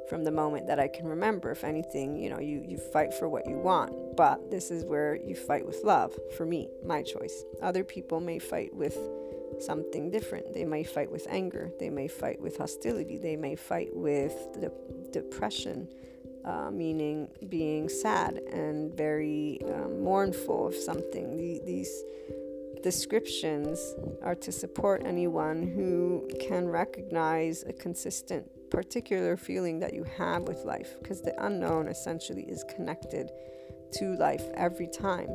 from the moment that I can remember. If anything, you know, you, you fight for what you want, but this is where you fight with love for me, my choice. Other people may fight with something different. They may fight with anger, they may fight with hostility, they may fight with de- depression, uh, meaning being sad and very um, mournful of something. The, these descriptions are to support anyone who can recognize a consistent particular feeling that you have with life because the unknown essentially is connected to life every time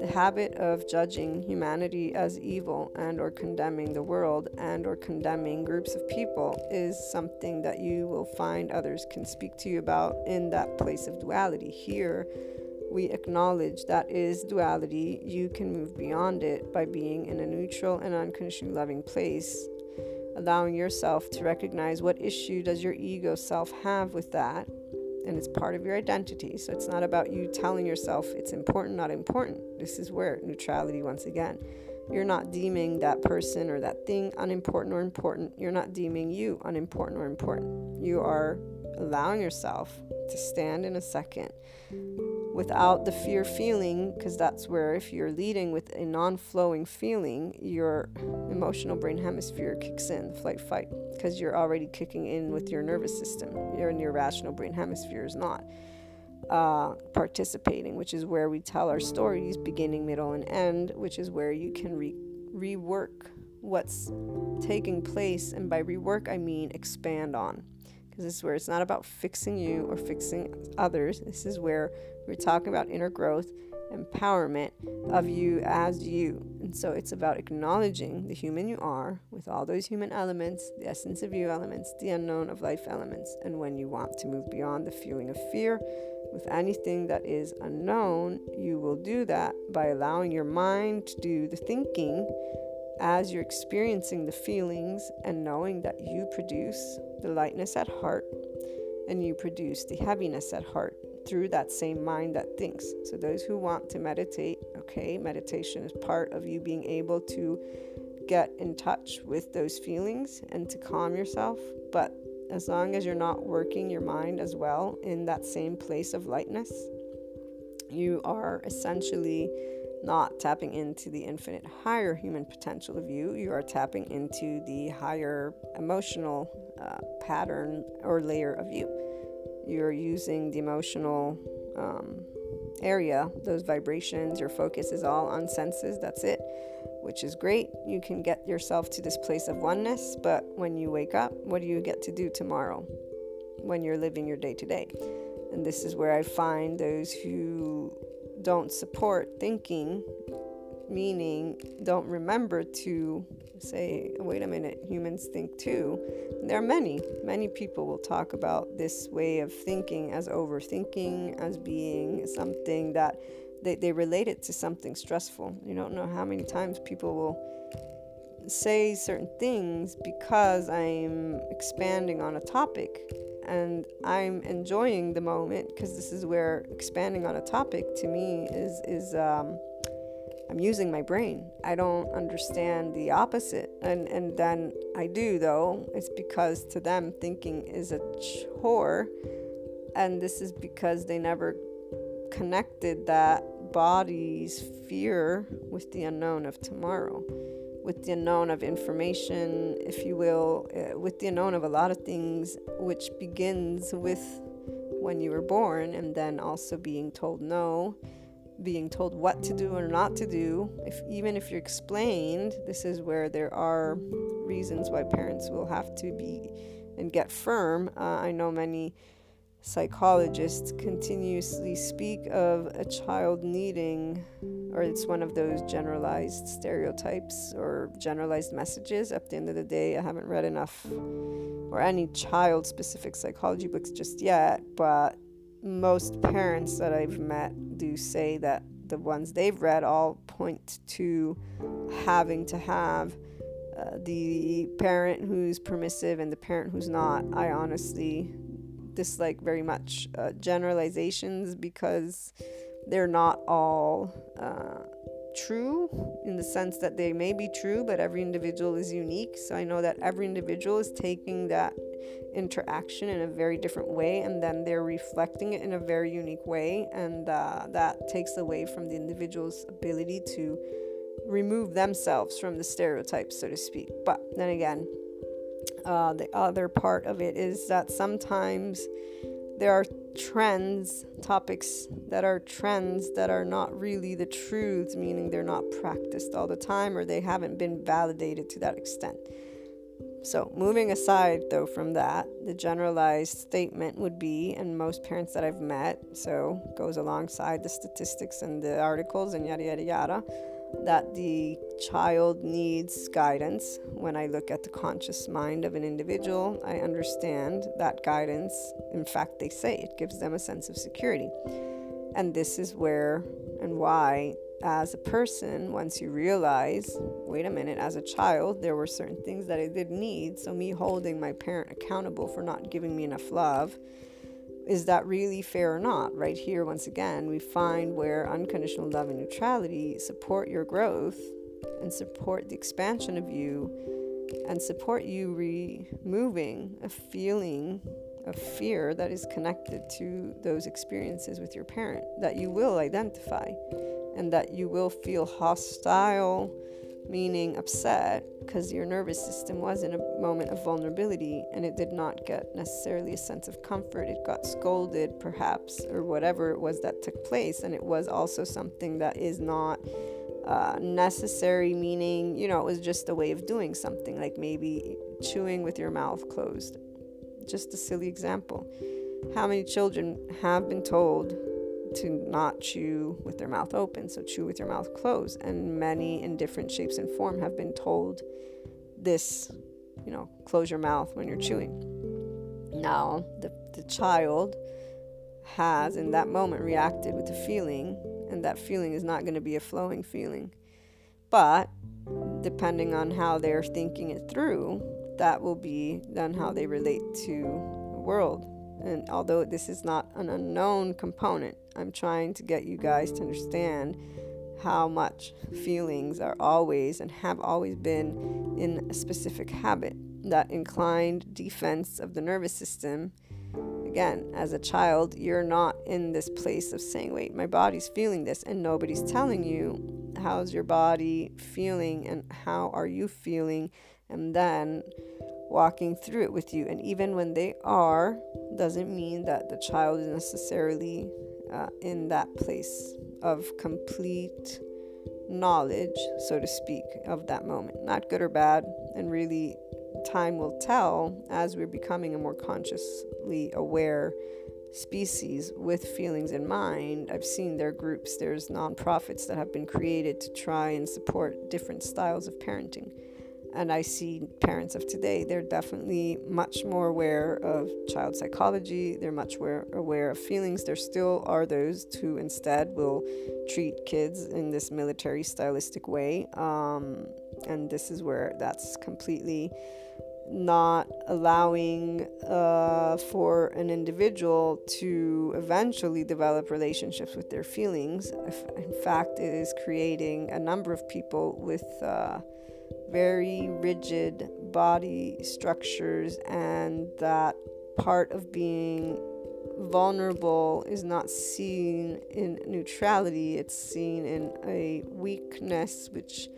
the habit of judging humanity as evil and or condemning the world and or condemning groups of people is something that you will find others can speak to you about in that place of duality. Here we acknowledge that is duality. You can move beyond it by being in a neutral and unconditionally loving place allowing yourself to recognize what issue does your ego self have with that and it's part of your identity. So it's not about you telling yourself it's important, not important. This is where neutrality, once again, you're not deeming that person or that thing unimportant or important. You're not deeming you unimportant or important. You are allowing yourself to stand in a second without the fear feeling, because that's where if you're leading with a non flowing feeling, your emotional brain hemisphere kicks in, the flight fight, because you're already kicking in with your nervous system. Your, your rational brain hemisphere is not uh, participating, which is where we tell our stories, beginning, middle, and end, which is where you can re- rework what's taking place. And by rework, I mean expand on. Because this is where it's not about fixing you or fixing others. This is where we're talking about inner growth, empowerment of you as you. And so it's about acknowledging the human you are with all those human elements, the essence of you elements, the unknown of life elements. And when you want to move beyond the feeling of fear with anything that is unknown, you will do that by allowing your mind to do the thinking as you're experiencing the feelings and knowing that you produce the lightness at heart and you produce the heaviness at heart through that same mind that thinks. So, those who want to meditate, okay, meditation is part of you being able to get in touch with those feelings and to calm yourself. But as long as you're not working your mind as well in that same place of lightness, you are essentially not tapping into the infinite higher human potential of you. You are tapping into the higher emotional uh, pattern or layer of you you're using the emotional um, area, those vibrations, your focus is all on senses, that's it, which is great. You can get yourself to this place of oneness, but when you wake up, what do you get to do tomorrow when you're living your day to day? And this is where I find those who don't support thinking meaning don't remember to say, wait a minute, humans think too. There are many, many people will talk about this way of thinking as overthinking, as being something that they, they relate it to something stressful. You don't know how many times people will say certain things because I'm expanding on a topic and I'm enjoying the moment because this is where expanding on a topic to me is is um, I'm using my brain. I don't understand the opposite. And, and then I do, though. It's because to them, thinking is a chore. And this is because they never connected that body's fear with the unknown of tomorrow, with the unknown of information, if you will, uh, with the unknown of a lot of things, which begins with when you were born and then also being told no being told what to do or not to do, if even if you're explained, this is where there are reasons why parents will have to be and get firm. Uh, I know many psychologists continuously speak of a child needing, or it's one of those generalized stereotypes or generalized messages. At the end of the day, I haven't read enough or any child specific psychology books just yet, but most parents that I've met do say that the ones they've read all point to having to have uh, the parent who's permissive and the parent who's not. I honestly dislike very much uh, generalizations because they're not all uh, true in the sense that they may be true, but every individual is unique. So I know that every individual is taking that interaction in a very different way and then they're reflecting it in a very unique way and uh, that takes away from the individual's ability to remove themselves from the stereotypes so to speak but then again uh, the other part of it is that sometimes there are trends, topics that are trends that are not really the truths, meaning they're not practiced all the time or they haven't been validated to that extent. So, moving aside though from that, the generalized statement would be, and most parents that I've met, so goes alongside the statistics and the articles and yada yada yada, that the child needs guidance. When I look at the conscious mind of an individual, I understand that guidance, in fact, they say it gives them a sense of security. And this is where and why as a person, once you realize, wait a minute, as a child, there were certain things that I did need. So, me holding my parent accountable for not giving me enough love, is that really fair or not? Right here, once again, we find where unconditional love and neutrality support your growth and support the expansion of you and support you removing a feeling of fear that is connected to those experiences with your parent that you will identify and that you will feel hostile meaning upset because your nervous system was in a moment of vulnerability and it did not get necessarily a sense of comfort. It got scolded, perhaps, or whatever it was that took place. And it was also something that is not uh, necessary, meaning, you know, it was just a way of doing something, like maybe chewing with your mouth closed. Just a silly example. How many children have been told to not chew with their mouth open, so chew with your mouth closed. And many in different shapes and form have been told this, you know, close your mouth when you're chewing. Now, the, the child has in that moment reacted with a feeling, and that feeling is not going to be a flowing feeling. But depending on how they're thinking it through, that will be then how they relate to the world and although this is not an unknown component, I'm trying to get you guys to understand how much feelings are always and have always been in a specific habit. That inclined defense of the nervous system. Again, as a child, you're not in this place of saying, wait, my body's feeling this, and nobody's telling you how's your body feeling and how are you feeling. And then walking through it with you. And even when they are, doesn't mean that the child is necessarily uh, in that place of complete knowledge, so to speak, of that moment. Not good or bad. And really, time will tell as we're becoming a more consciously aware species with feelings in mind. I've seen their groups, there's nonprofits that have been created to try and support different styles of parenting and I see parents of today, they're definitely much more aware of child psychology. They're much more aware of feelings. There still are those who instead will treat kids in this military stylistic way. Um, and this is where that's completely not allowing uh, for an individual to eventually develop relationships with their feelings. In fact, it is creating a number of people with. Uh, very rigid body structures, and that part of being vulnerable is not seen in neutrality, it's seen in a weakness, which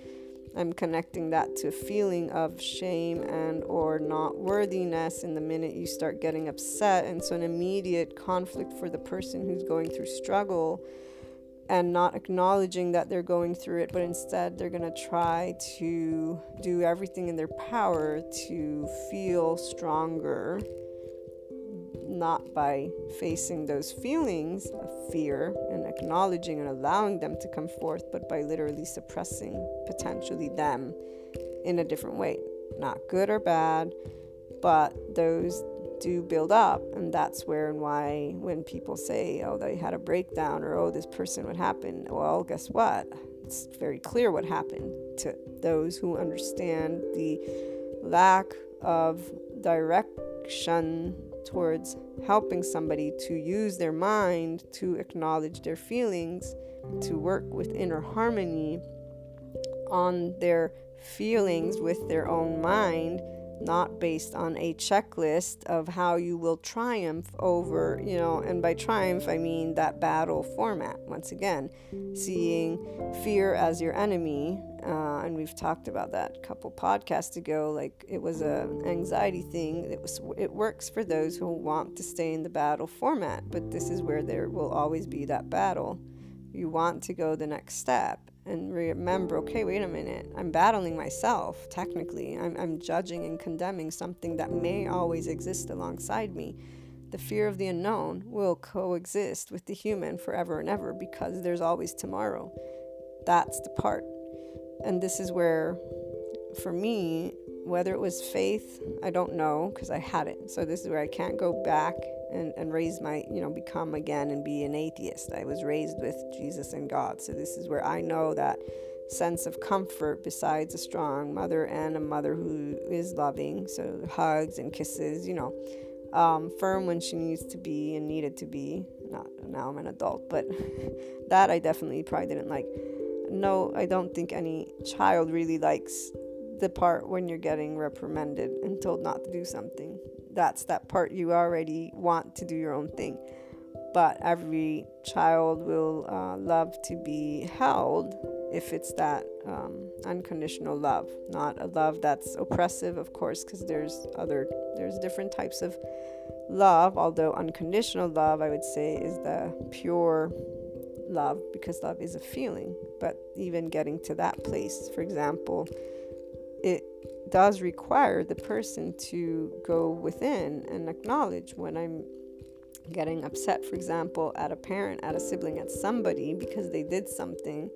I'm connecting that to a feeling of shame and or not worthiness in the minute you start getting upset. And so an immediate conflict for the person who's going through struggle and not acknowledging that they're going through it, but instead they're going to try to do everything in their power to feel stronger, not by facing those feelings of fear and acknowledging and allowing them to come forth, but by literally suppressing potentially them in a different way. Not good or bad, but those do build up and that's where and why when people say oh they had a breakdown or oh this person would happen well guess what? It's very clear what happened to those who understand the lack of direction towards helping somebody to use their mind to acknowledge their feelings to work with inner harmony on their feelings with their own mind not based on a checklist of how you will triumph over, you know, and by triumph I mean that battle format. Once again, seeing fear as your enemy, uh, and we've talked about that a couple podcasts ago. Like it was a anxiety thing. It was it works for those who want to stay in the battle format, but this is where there will always be that battle. You want to go the next step and remember okay wait a minute i'm battling myself technically. I'm, I'm judging and condemning something that may always exist alongside me. The fear of the unknown will coexist with the human forever and ever because there's always tomorrow. That's the part. And this is where for me whether it was faith i don't know because i had it so this is where i can't go back and, and raise my, you know, become again and be an atheist. I was raised with Jesus and God. So this is where I know that sense of comfort besides a strong mother and a mother who is loving. So hugs and kisses, you know, um, firm when she needs to be and needed to be. Not now I'm an adult, but [LAUGHS] that I definitely probably didn't like. No, I don't think any child really likes the part when you're getting reprimanded and told not to do something that's that part you already want to do your own thing. But every child will uh, love to be held if it's that um, unconditional love, not a love that's oppressive, of course, because there's other, there's different types of love. Although unconditional love, I would say, is the pure love because love is a feeling. But even getting to that place, for example, it does require the person to go within and acknowledge when I'm getting upset, for example, at a parent, at a sibling, at somebody because they did something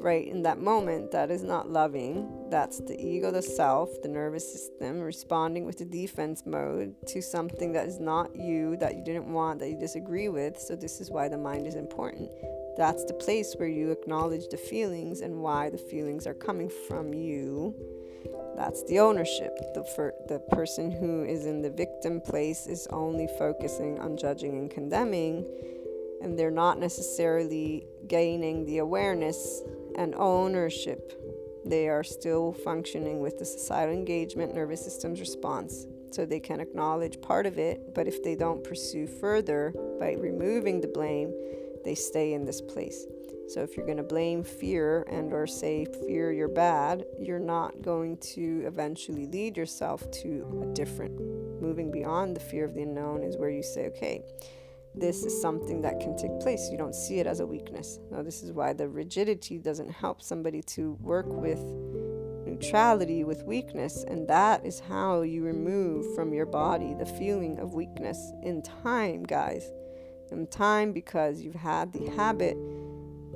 right in that moment that is not loving. That's the ego, the self, the nervous system responding with the defense mode to something that is not you, that you didn't want, that you disagree with. So, this is why the mind is important. That's the place where you acknowledge the feelings and why the feelings are coming from you that's the ownership. The, the person who is in the victim place is only focusing on judging and condemning, and they're not necessarily gaining the awareness and ownership. They are still functioning with the societal engagement nervous system's response. So they can acknowledge part of it, but if they don't pursue further by removing the blame, they stay in this place. So if you're going to blame fear and or say fear you're bad, you're not going to eventually lead yourself to a different moving beyond the fear of the unknown is where you say, okay, this is something that can take place. You don't see it as a weakness. Now, this is why the rigidity doesn't help somebody to work with neutrality with weakness, and that is how you remove from your body the feeling of weakness in time, guys. In time, because you've had the habit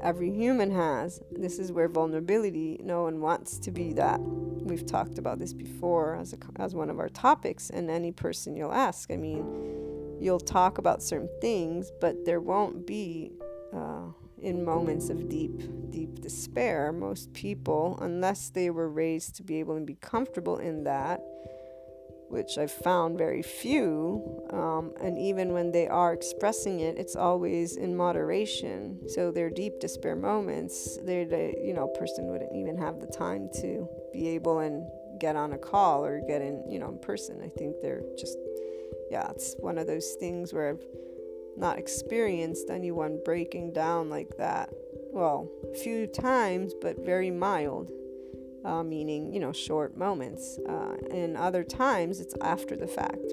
every human has. This is where vulnerability, no one wants to be that. We've talked about this before as, a, as one of our topics, and any person you'll ask. I mean, you'll talk about certain things, but there won't be, uh, in moments of deep, deep despair, most people, unless they were raised to be able to be comfortable in that, which I've found very few. Um, and even when they are expressing it, it's always in moderation. So their deep despair moments, they're the you know person wouldn't even have the time to be able and get on a call or get in you know in person. I think they're just yeah, it's one of those things where I've not experienced anyone breaking down like that. Well, a few times, but very mild uh, meaning, you know, short moments. Uh, and other times it's after the fact.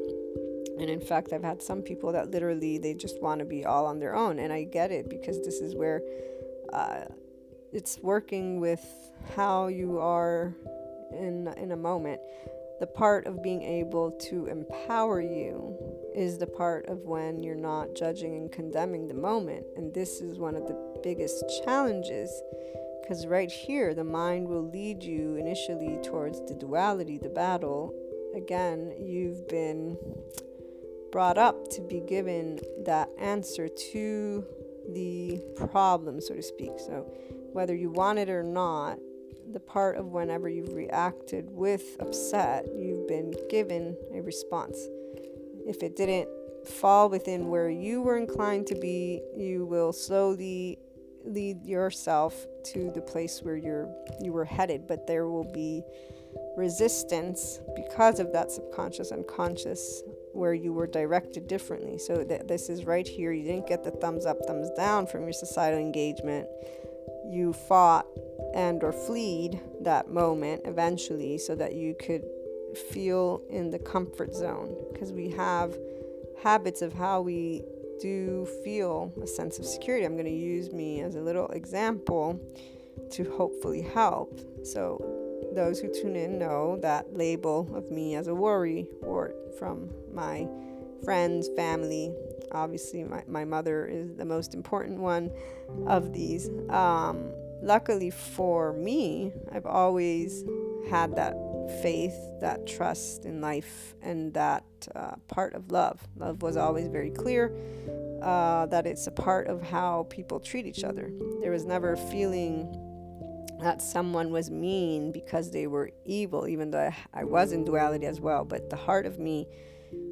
And in fact, I've had some people that literally they just want to be all on their own. And I get it because this is where uh, it's working with how you are in, in a moment. The part of being able to empower you is the part of when you're not judging and condemning the moment. And this is one of the biggest challenges because right here, the mind will lead you initially towards the duality, the battle. Again, you've been brought up to be given that answer to the problem, so to speak. So, whether you want it or not, the part of whenever you've reacted with upset, you've been given a response. If it didn't fall within where you were inclined to be, you will slowly lead yourself to the place where you're you were headed but there will be resistance because of that subconscious unconscious where you were directed differently. So th- this is right here. You didn't get the thumbs up thumbs down from your societal engagement. You fought and or fleed that moment eventually so that you could feel in the comfort zone because we have habits of how we do feel a sense of security. I'm going to use me as a little example to hopefully help. So, those who tune in know that label of me as a worry wart from my friends, family. Obviously, my, my mother is the most important one of these. Um, luckily for me, I've always had that faith, that trust in life, and that uh, part of love. Love was always very clear uh, that it's a part of how people treat each other. There was never a feeling that someone was mean because they were evil, even though I was in duality as well. But the heart of me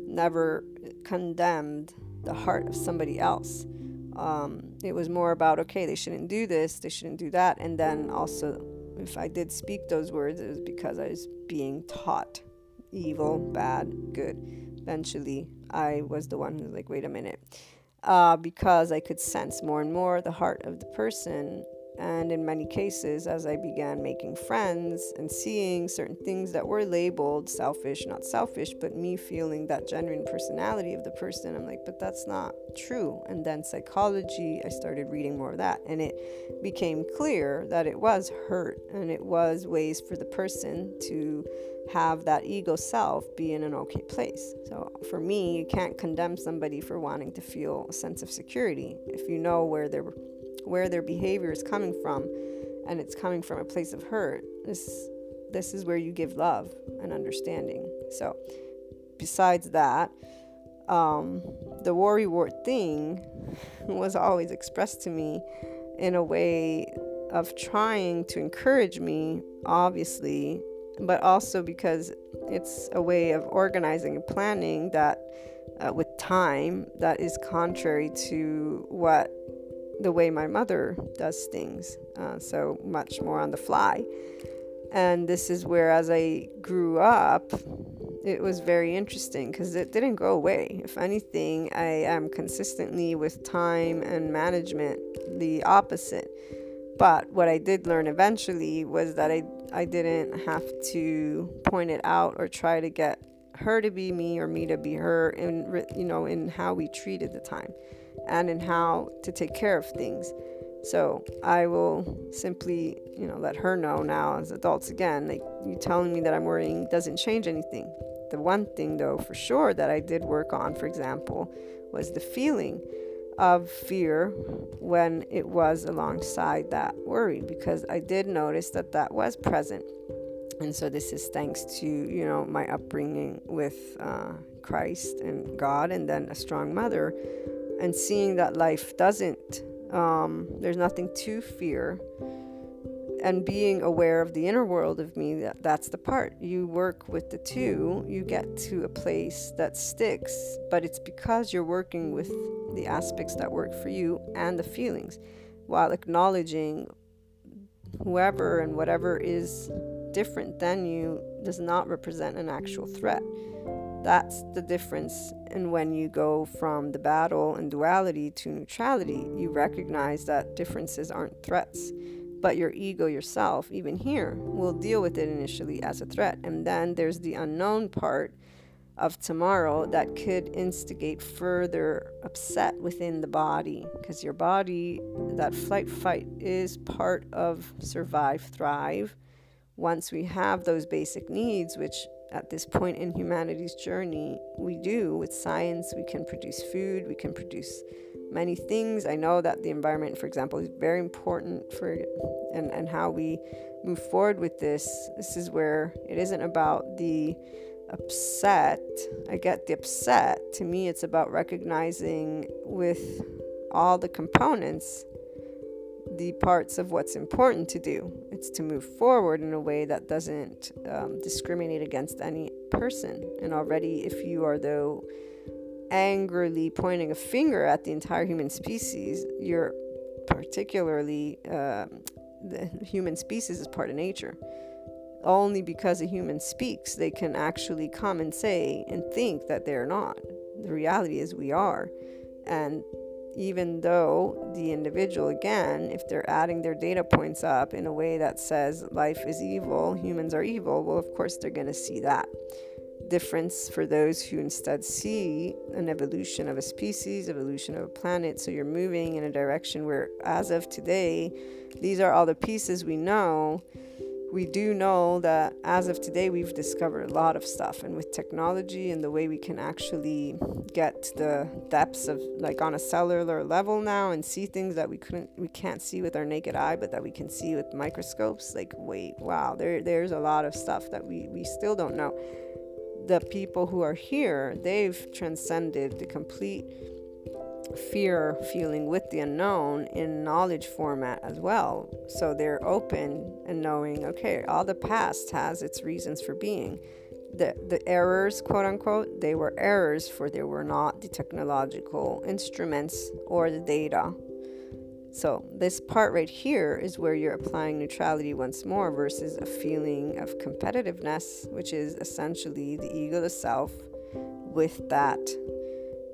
never condemned the heart of somebody else. Um, it was more about, okay, they shouldn't do this, they shouldn't do that. And then also, if I did speak those words, it was because I was being taught evil, bad, good eventually I was the one who's like, wait a minute. Uh, because I could sense more and more the heart of the person and in many cases, as I began making friends and seeing certain things that were labeled selfish, not selfish, but me feeling that genuine personality of the person, I'm like, but that's not true. And then psychology, I started reading more of that. And it became clear that it was hurt and it was ways for the person to have that ego self be in an okay place. So for me, you can't condemn somebody for wanting to feel a sense of security if you know where they're where their behavior is coming from and it's coming from a place of hurt this this is where you give love and understanding. So besides that um, the worry wart thing [LAUGHS] was always expressed to me in a way of trying to encourage me obviously but also because it's a way of organizing and planning that uh, with time that is contrary to what the way my mother does things, uh, so much more on the fly. And this is where, as I grew up, it was very interesting because it didn't go away. If anything, I am consistently with time and management the opposite. But what I did learn eventually was that I, I didn't have to point it out or try to get her to be me or me to be her in you know in how we treated the time and in how to take care of things. So I will simply, you know, let her know now as adults again, like you telling me that I'm worrying doesn't change anything. The one thing though for sure that I did work on, for example, was the feeling of fear when it was alongside that worry because I did notice that that was present. And so this is thanks to, you know, my upbringing with uh, Christ and God and then a strong mother and seeing that life doesn't, um, there's nothing to fear, and being aware of the inner world of me, that, that's the part. You work with the two, you get to a place that sticks, but it's because you're working with the aspects that work for you and the feelings while acknowledging whoever and whatever is different than you does not represent an actual threat. That's the difference. And when you go from the battle and duality to neutrality, you recognize that differences aren't threats. But your ego yourself, even here, will deal with it initially as a threat. And then there's the unknown part of tomorrow that could instigate further upset within the body because your body, that flight fight, is part of survive, thrive. Once we have those basic needs, which at this point in humanity's journey, we do. With science, we can produce food, we can produce many things. I know that the environment, for example, is very important for and, and how we move forward with this. This is where it isn't about the upset. I get the upset. To me, it's about recognizing with all the components the parts of what's important to do. It's to move forward in a way that doesn't um, discriminate against any person. And already, if you are, though, angrily pointing a finger at the entire human species, you're particularly, uh, the human species is part of nature. Only because a human speaks, they can actually come and say and think that they're not. The reality is, we are. And even though the individual, again, if they're adding their data points up in a way that says life is evil, humans are evil, well, of course, they're going to see that. Difference for those who instead see an evolution of a species, evolution of a planet. So you're moving in a direction where, as of today, these are all the pieces we know we do know that as of today, we've discovered a lot of stuff. And with technology and the way we can actually get the depths of, like, on a cellular level now and see things that we couldn't, we can't see with our naked eye, but that we can see with microscopes. Like, wait, wow, there, there's a lot of stuff that we, we still don't know. The people who are here, they've transcended the complete fear feeling with the unknown in knowledge format as well. So they're open and knowing, okay, all the past has its reasons for being. The, the errors, quote unquote, they were errors for they were not the technological instruments or the data. So, this part right here is where you're applying neutrality once more versus a feeling of competitiveness, which is essentially the ego, the self, with that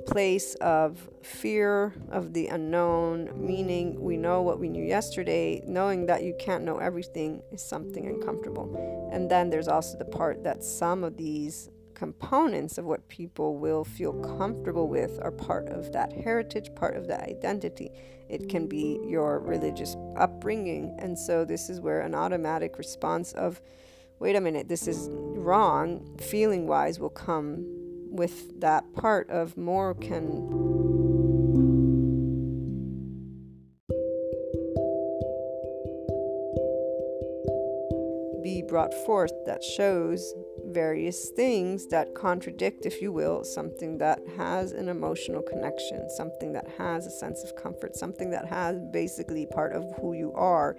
place of fear of the unknown, meaning we know what we knew yesterday, knowing that you can't know everything is something uncomfortable. And then there's also the part that some of these components of what people will feel comfortable with are part of that heritage, part of that identity. It can be your religious upbringing. And so this is where an automatic response of, wait a minute, this is wrong, feeling wise, will come with that part of more can be brought forth that shows various things that contradict, if you will, something that has an emotional connection, something that has a sense of comfort, something that has basically part of who you are.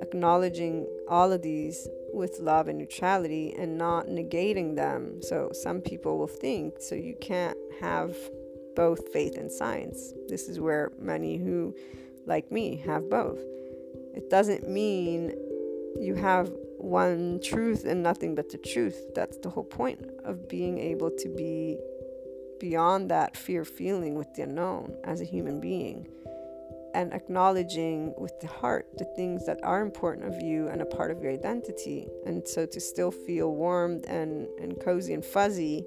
Acknowledging all of these with love and neutrality and not negating them. So, some people will think so you can't have both faith and science. This is where many who, like me, have both. It doesn't mean you have one truth and nothing but the truth. That's the whole point of being able to be beyond that fear feeling with the unknown as a human being and acknowledging with the heart the things that are important of you and a part of your identity. And so to still feel warmed and, and cozy and fuzzy,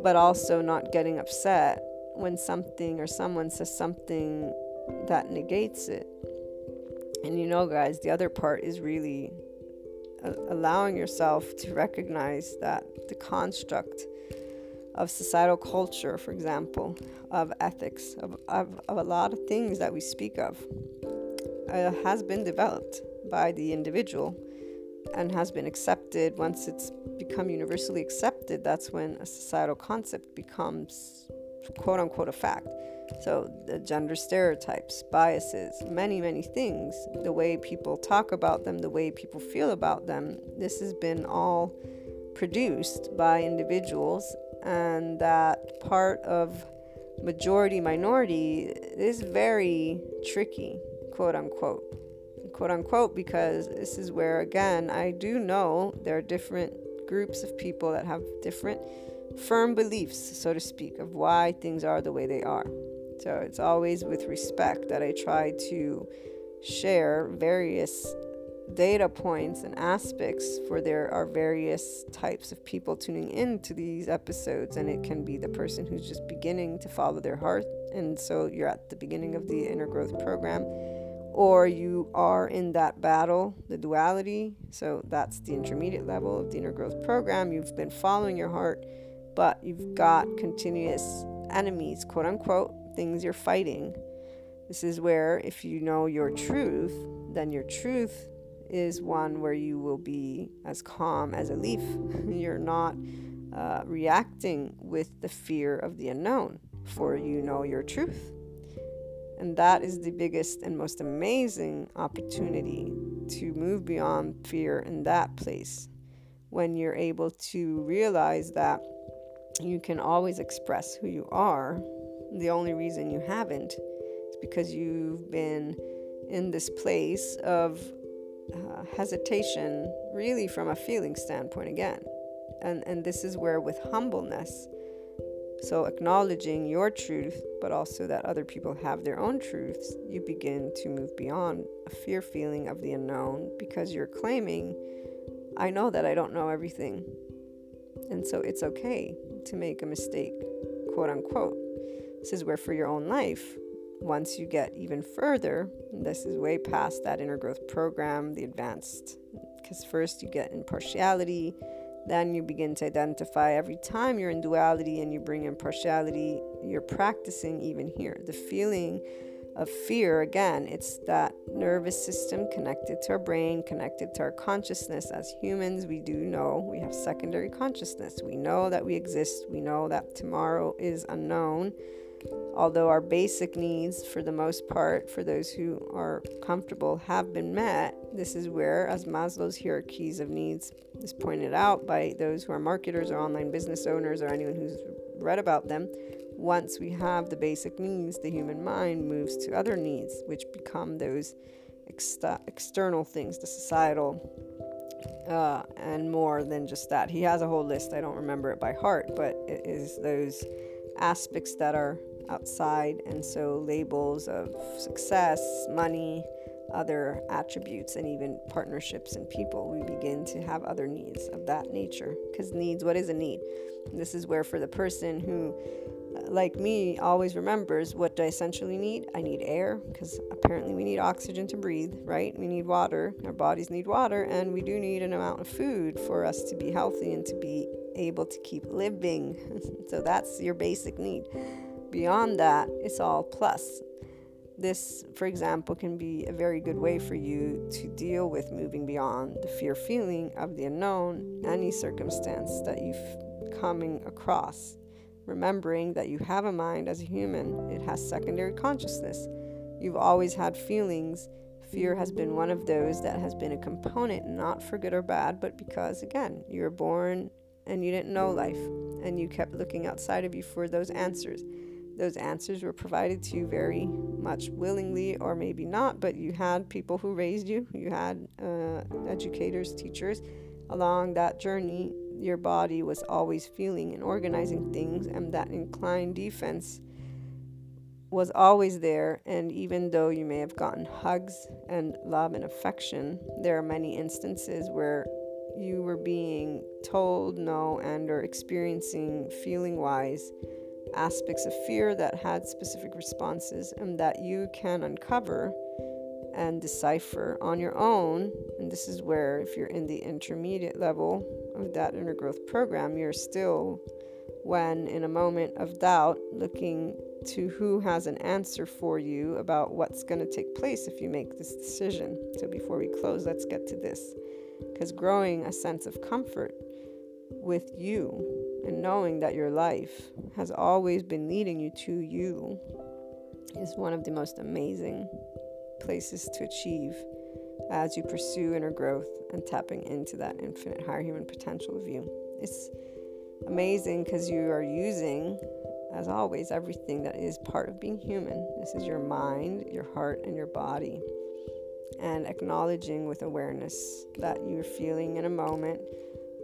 but also not getting upset when something or someone says something that negates it. And you know, guys, the other part is really allowing yourself to recognize that the construct of societal culture, for example, of ethics, of, of, of a lot of things that we speak of, uh, has been developed by the individual and has been accepted. Once it's become universally accepted, that's when a societal concept becomes quote unquote a fact. So, the gender stereotypes, biases, many, many things, the way people talk about them, the way people feel about them, this has been all produced by individuals, and that part of majority minority is very tricky, quote unquote. Quote unquote, because this is where, again, I do know there are different groups of people that have different firm beliefs, so to speak, of why things are the way they are. So it's always with respect that I try to share various data points and aspects for there are various types of people tuning in to these episodes and it can be the person who's just beginning to follow their heart and so you're at the beginning of the inner growth program or you are in that battle the duality so that's the intermediate level of the inner growth program you've been following your heart but you've got continuous enemies, quote unquote, things you're fighting. This is where, if you know your truth, then your truth is one where you will be as calm as a leaf. [LAUGHS] You're not uh, reacting with the fear of the unknown, for you know your truth. And that is the biggest and most amazing opportunity to move beyond fear in that place when you're able to realize that you can always express who you are. The only reason you haven't is because you've been in this place of uh, hesitation, really from a feeling standpoint again. And, and this is where, with humbleness, so acknowledging your truth, but also that other people have their own truths, you begin to move beyond a fear feeling of the unknown because you're claiming, I know that I don't know everything. And so it's okay to make a mistake, quote unquote. This is where, for your own life, once you get even further, this is way past that inner growth program, the advanced, because first you get impartiality, then you begin to identify every time you're in duality and you bring impartiality, you're practicing even here. The feeling of fear, again, it's that nervous system connected to our brain, connected to our consciousness. As humans, we do know we have secondary consciousness. We know that we exist, we know that tomorrow is unknown. Although our basic needs, for the most part, for those who are comfortable, have been met, this is where, as Maslow's hierarchies of needs is pointed out by those who are marketers or online business owners or anyone who's read about them, once we have the basic needs, the human mind moves to other needs, which become those external things, the societal, uh, and more than just that. He has a whole list. I don't remember it by heart, but It is those aspects that are outside, and so labels of success, money, other attributes, and even partnerships and people. We begin to have other needs of that nature. Because needs, what is a need? this is where, for the person who like me, always remembers what do I essentially need? I need air because apparently we need oxygen to breathe, right? We need water. Our bodies need water, and we do need an amount of food for us to be healthy and to be able to keep living. [LAUGHS] so that's your basic need. Beyond that, it's all plus. This, for example, can be a very good way for you to deal with moving beyond the fear feeling of the unknown, any circumstance that you've coming across remembering that you have a mind as a human, it has secondary consciousness. You've always had feelings. Fear has been one of those that has been a component, not for good or bad, but because, again, you were born and you didn't know life, and you kept looking outside of you for those answers. Those answers were provided to you very much willingly, or maybe not, but you had people who raised you, you had uh, educators, teachers along that journey your body was always feeling and organizing things, and that inclined defense was always there. And even though you may have gotten hugs and love and affection, there are many instances where you were being told no and or experiencing feeling wise aspects of fear that had specific responses and that you can uncover and decipher on your own. And this is where, if you're in the intermediate level of that inner growth program, you're still, when in a moment of doubt, looking to who has an answer for you about what's going to take place if you make this decision. So, before we close, let's get to this. Because growing a sense of comfort with you and knowing that your life has always been leading you to you is one of the most amazing places to achieve as you pursue inner growth and tapping into that infinite higher human potential of you. It's amazing because you are using, as always, everything that is part of being human. This is your mind, your heart, and your body. And acknowledging with awareness that you're feeling in a moment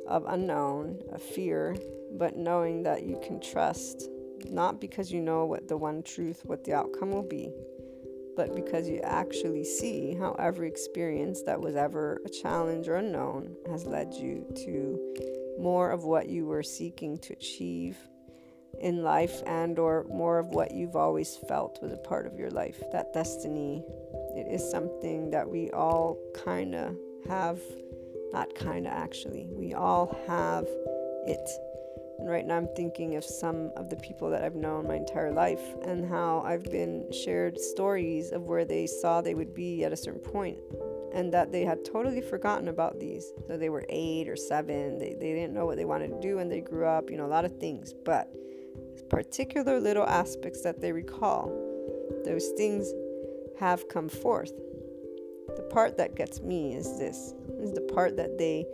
of unknown, of fear, but knowing that you can trust, not because you know what the one truth, what the outcome will be, but because you actually see how every experience that was ever a challenge or unknown has led you to more of what you were seeking to achieve in life and or more of what you've always felt was a part of your life. That destiny it is something that we all kind of have not kind of actually. We all have it and right now, I'm thinking of some of the people that I've known my entire life and how I've been shared stories of where they saw they would be at a certain point and that they had totally forgotten about these. So they were eight or seven, they, they didn't know what they wanted to do when they grew up, you know, a lot of things. But particular little aspects that they recall, those things have come forth. The part that gets me is this is the part that they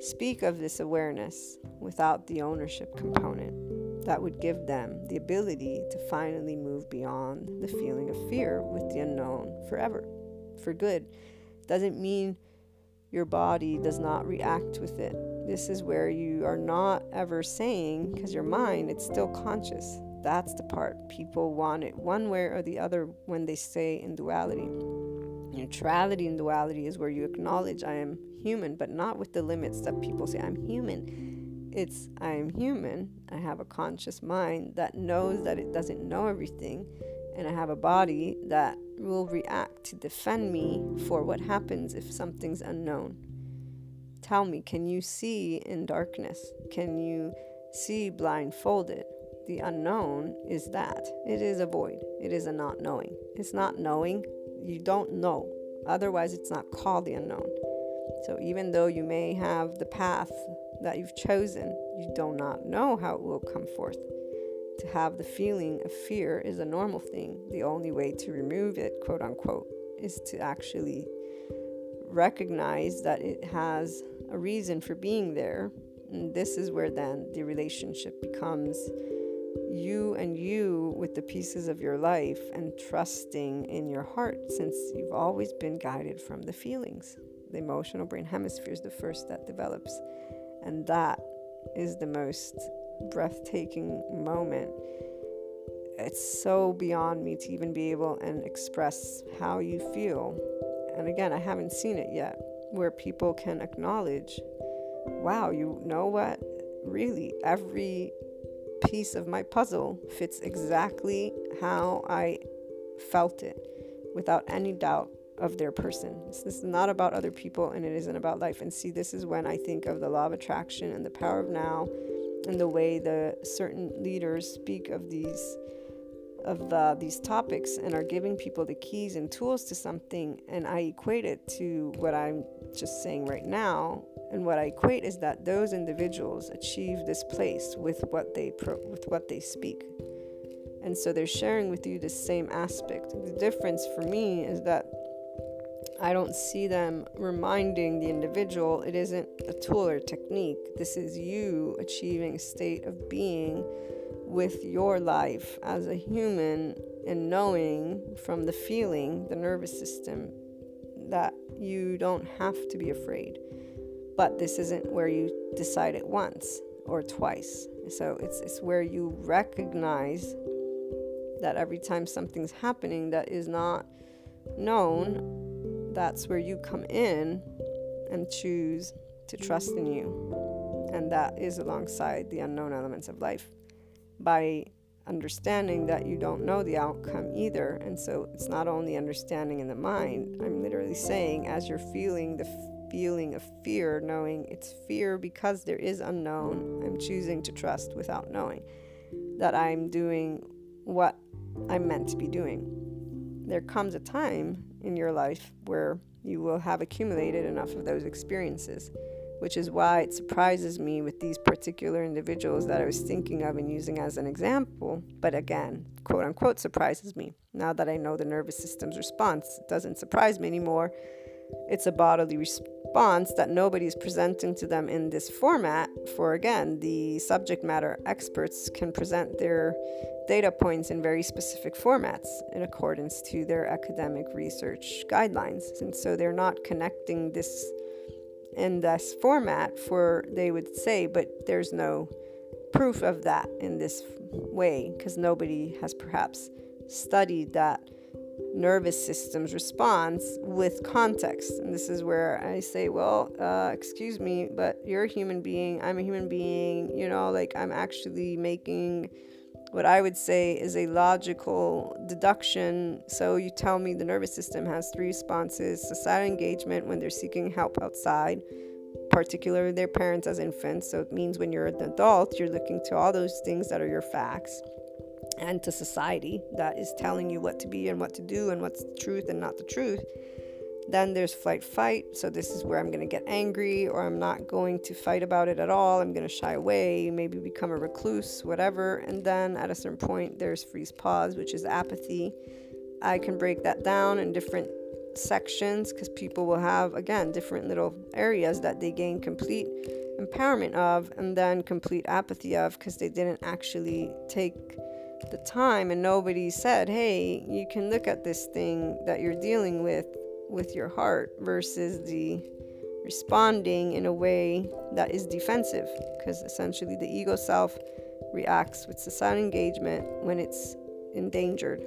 speak of this awareness without the ownership component that would give them the ability to finally move beyond the feeling of fear with the unknown forever, for good. Doesn't mean your body does not react with it. This is where you are not ever saying, because your mind, it's still conscious. That's the part. People want it one way or the other when they say in duality. Neutrality and duality is where you acknowledge I am human, but not with the limits that people say I'm human. It's I am human. I have a conscious mind that knows that it doesn't know everything, and I have a body that will react to defend me for what happens if something's unknown. Tell me, can you see in darkness? Can you see blindfolded? The unknown is that. It is a void. It is a not knowing. It's not knowing. You don't know. Otherwise, it's not called the unknown. So even though you may have the path that you've chosen, you do not know how it will come forth. To have the feeling of fear is a normal thing. The only way to remove it, quote unquote, is to actually recognize that it has a reason for being there. And this is where then the relationship becomes you and you with the pieces of your life and trusting in your heart since you've always been guided from the feelings the emotional brain hemisphere is the first that develops. And that is the most breathtaking moment. It's so beyond me to even be able and express how you feel. And again, I haven't seen it yet where people can acknowledge, wow, you know what? Really, every piece of my puzzle fits exactly how I felt it without any doubt of their person. This is not about other people and it isn't about life. And see, this is when I think of the law of attraction and the power of now and the way the certain leaders speak of these of uh, these topics and are giving people the keys and tools to something and i equate it to what i'm just saying right now and what i equate is that those individuals achieve this place with what they pro- with what they speak and so they're sharing with you the same aspect the difference for me is that I don't see them reminding the individual it isn't a tool or technique. This is you achieving a state of being with your life as a human and knowing from the feeling, the nervous system, that you don't have to be afraid. But this isn't where you decide it once or twice. So it's, it's where you recognize that every time something's happening that is not known, that's where you come in and choose to trust in you. And that is alongside the unknown elements of life by understanding that you don't know the outcome either. And so it's not only understanding in the mind, I'm literally saying, as you're feeling the feeling of fear, knowing it's fear because there is unknown, I'm choosing to trust without knowing that I'm doing what I'm meant to be doing. There comes a time in your life where you will have accumulated enough of those experiences which is why it surprises me with these particular individuals that I was thinking of and using as an example. But again, quote unquote, surprises me. Now that I know the nervous system's response, it doesn't surprise me anymore. It's a bodily response that nobody is presenting to them in this format. For again, the subject matter experts can present their data points in very specific formats in accordance to their academic research guidelines. And so they're not connecting this in this format for they would say but there's no proof of that in this way because nobody has perhaps studied that nervous system's response with context and this is where i say well uh, excuse me but you're a human being i'm a human being you know like i'm actually making what I would say is a logical deduction. So you tell me the nervous system has three responses societal engagement when they're seeking help outside, particularly their parents as infants. So it means when you're an adult, you're looking to all those things that are your facts and to society that is telling you what to be and what to do and what's the truth and not the truth. Then there's flight fight. So this is where I'm going to get angry or I'm not going to fight about it at all. I'm going to shy away, maybe become a recluse, whatever. And then at a certain point, there's freeze pause, which is apathy. I can break that down in different sections because people will have, again, different little areas that they gain complete empowerment of and then complete apathy of because they didn't actually take the time and nobody said, hey, you can look at this thing that you're dealing with with your heart versus the responding in a way that is defensive because essentially the ego self reacts with societal engagement when it's endangered.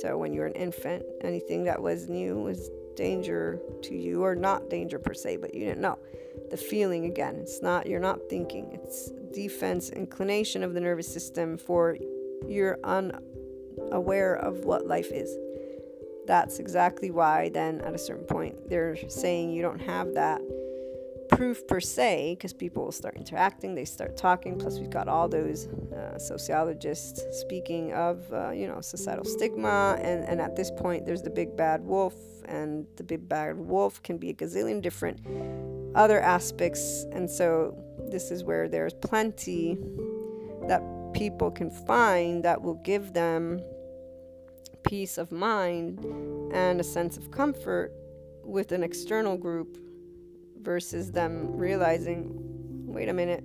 So when you're an infant, anything that was new was danger to you or not danger per se, but you didn't know. The feeling again, it's not you're not thinking. It's defense inclination of the nervous system for you're unaware of what life is. That's exactly why then at a certain point they're saying you don't have that proof per se because people will start interacting they start talking. Plus we've got all those uh, sociologists speaking of uh, you know societal stigma. And, and at this point there's the big bad wolf and the big bad wolf can be a gazillion different other aspects. And so this is where there's plenty that people can find that will give them peace of mind and a sense of comfort with an external group versus them realizing, wait a minute,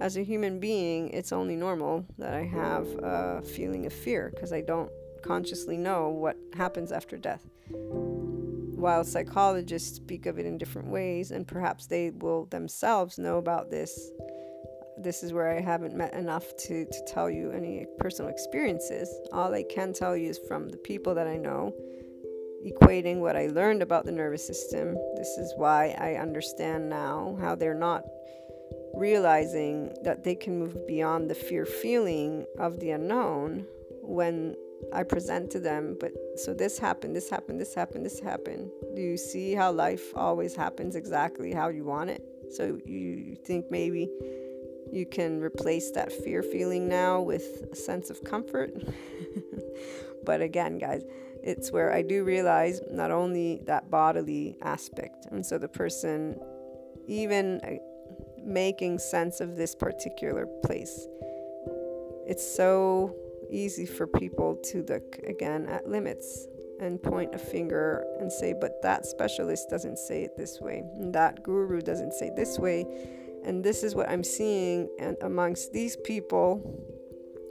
as a human being, it's only normal that I have a feeling of fear because I don't consciously know what happens after death. While psychologists speak of it in different ways, and perhaps they will themselves know about this this is where I haven't met enough to, to tell you any personal experiences. All I can tell you is from the people that I know, equating what I learned about the nervous system. This is why I understand now how they're not realizing that they can move beyond the fear feeling of the unknown when I present to them, but so this happened, this happened, this happened, this happened. Do you see how life always happens exactly how you want it? So you think maybe you can replace that fear feeling now with a sense of comfort. [LAUGHS] but again, guys, it's where I do realize not only that bodily aspect, and so the person, even uh, making sense of this particular place, it's so easy for people to look again at limits and point a finger and say, but that specialist doesn't say it this way, and that guru doesn't say this way, and this is what I'm seeing and amongst these people.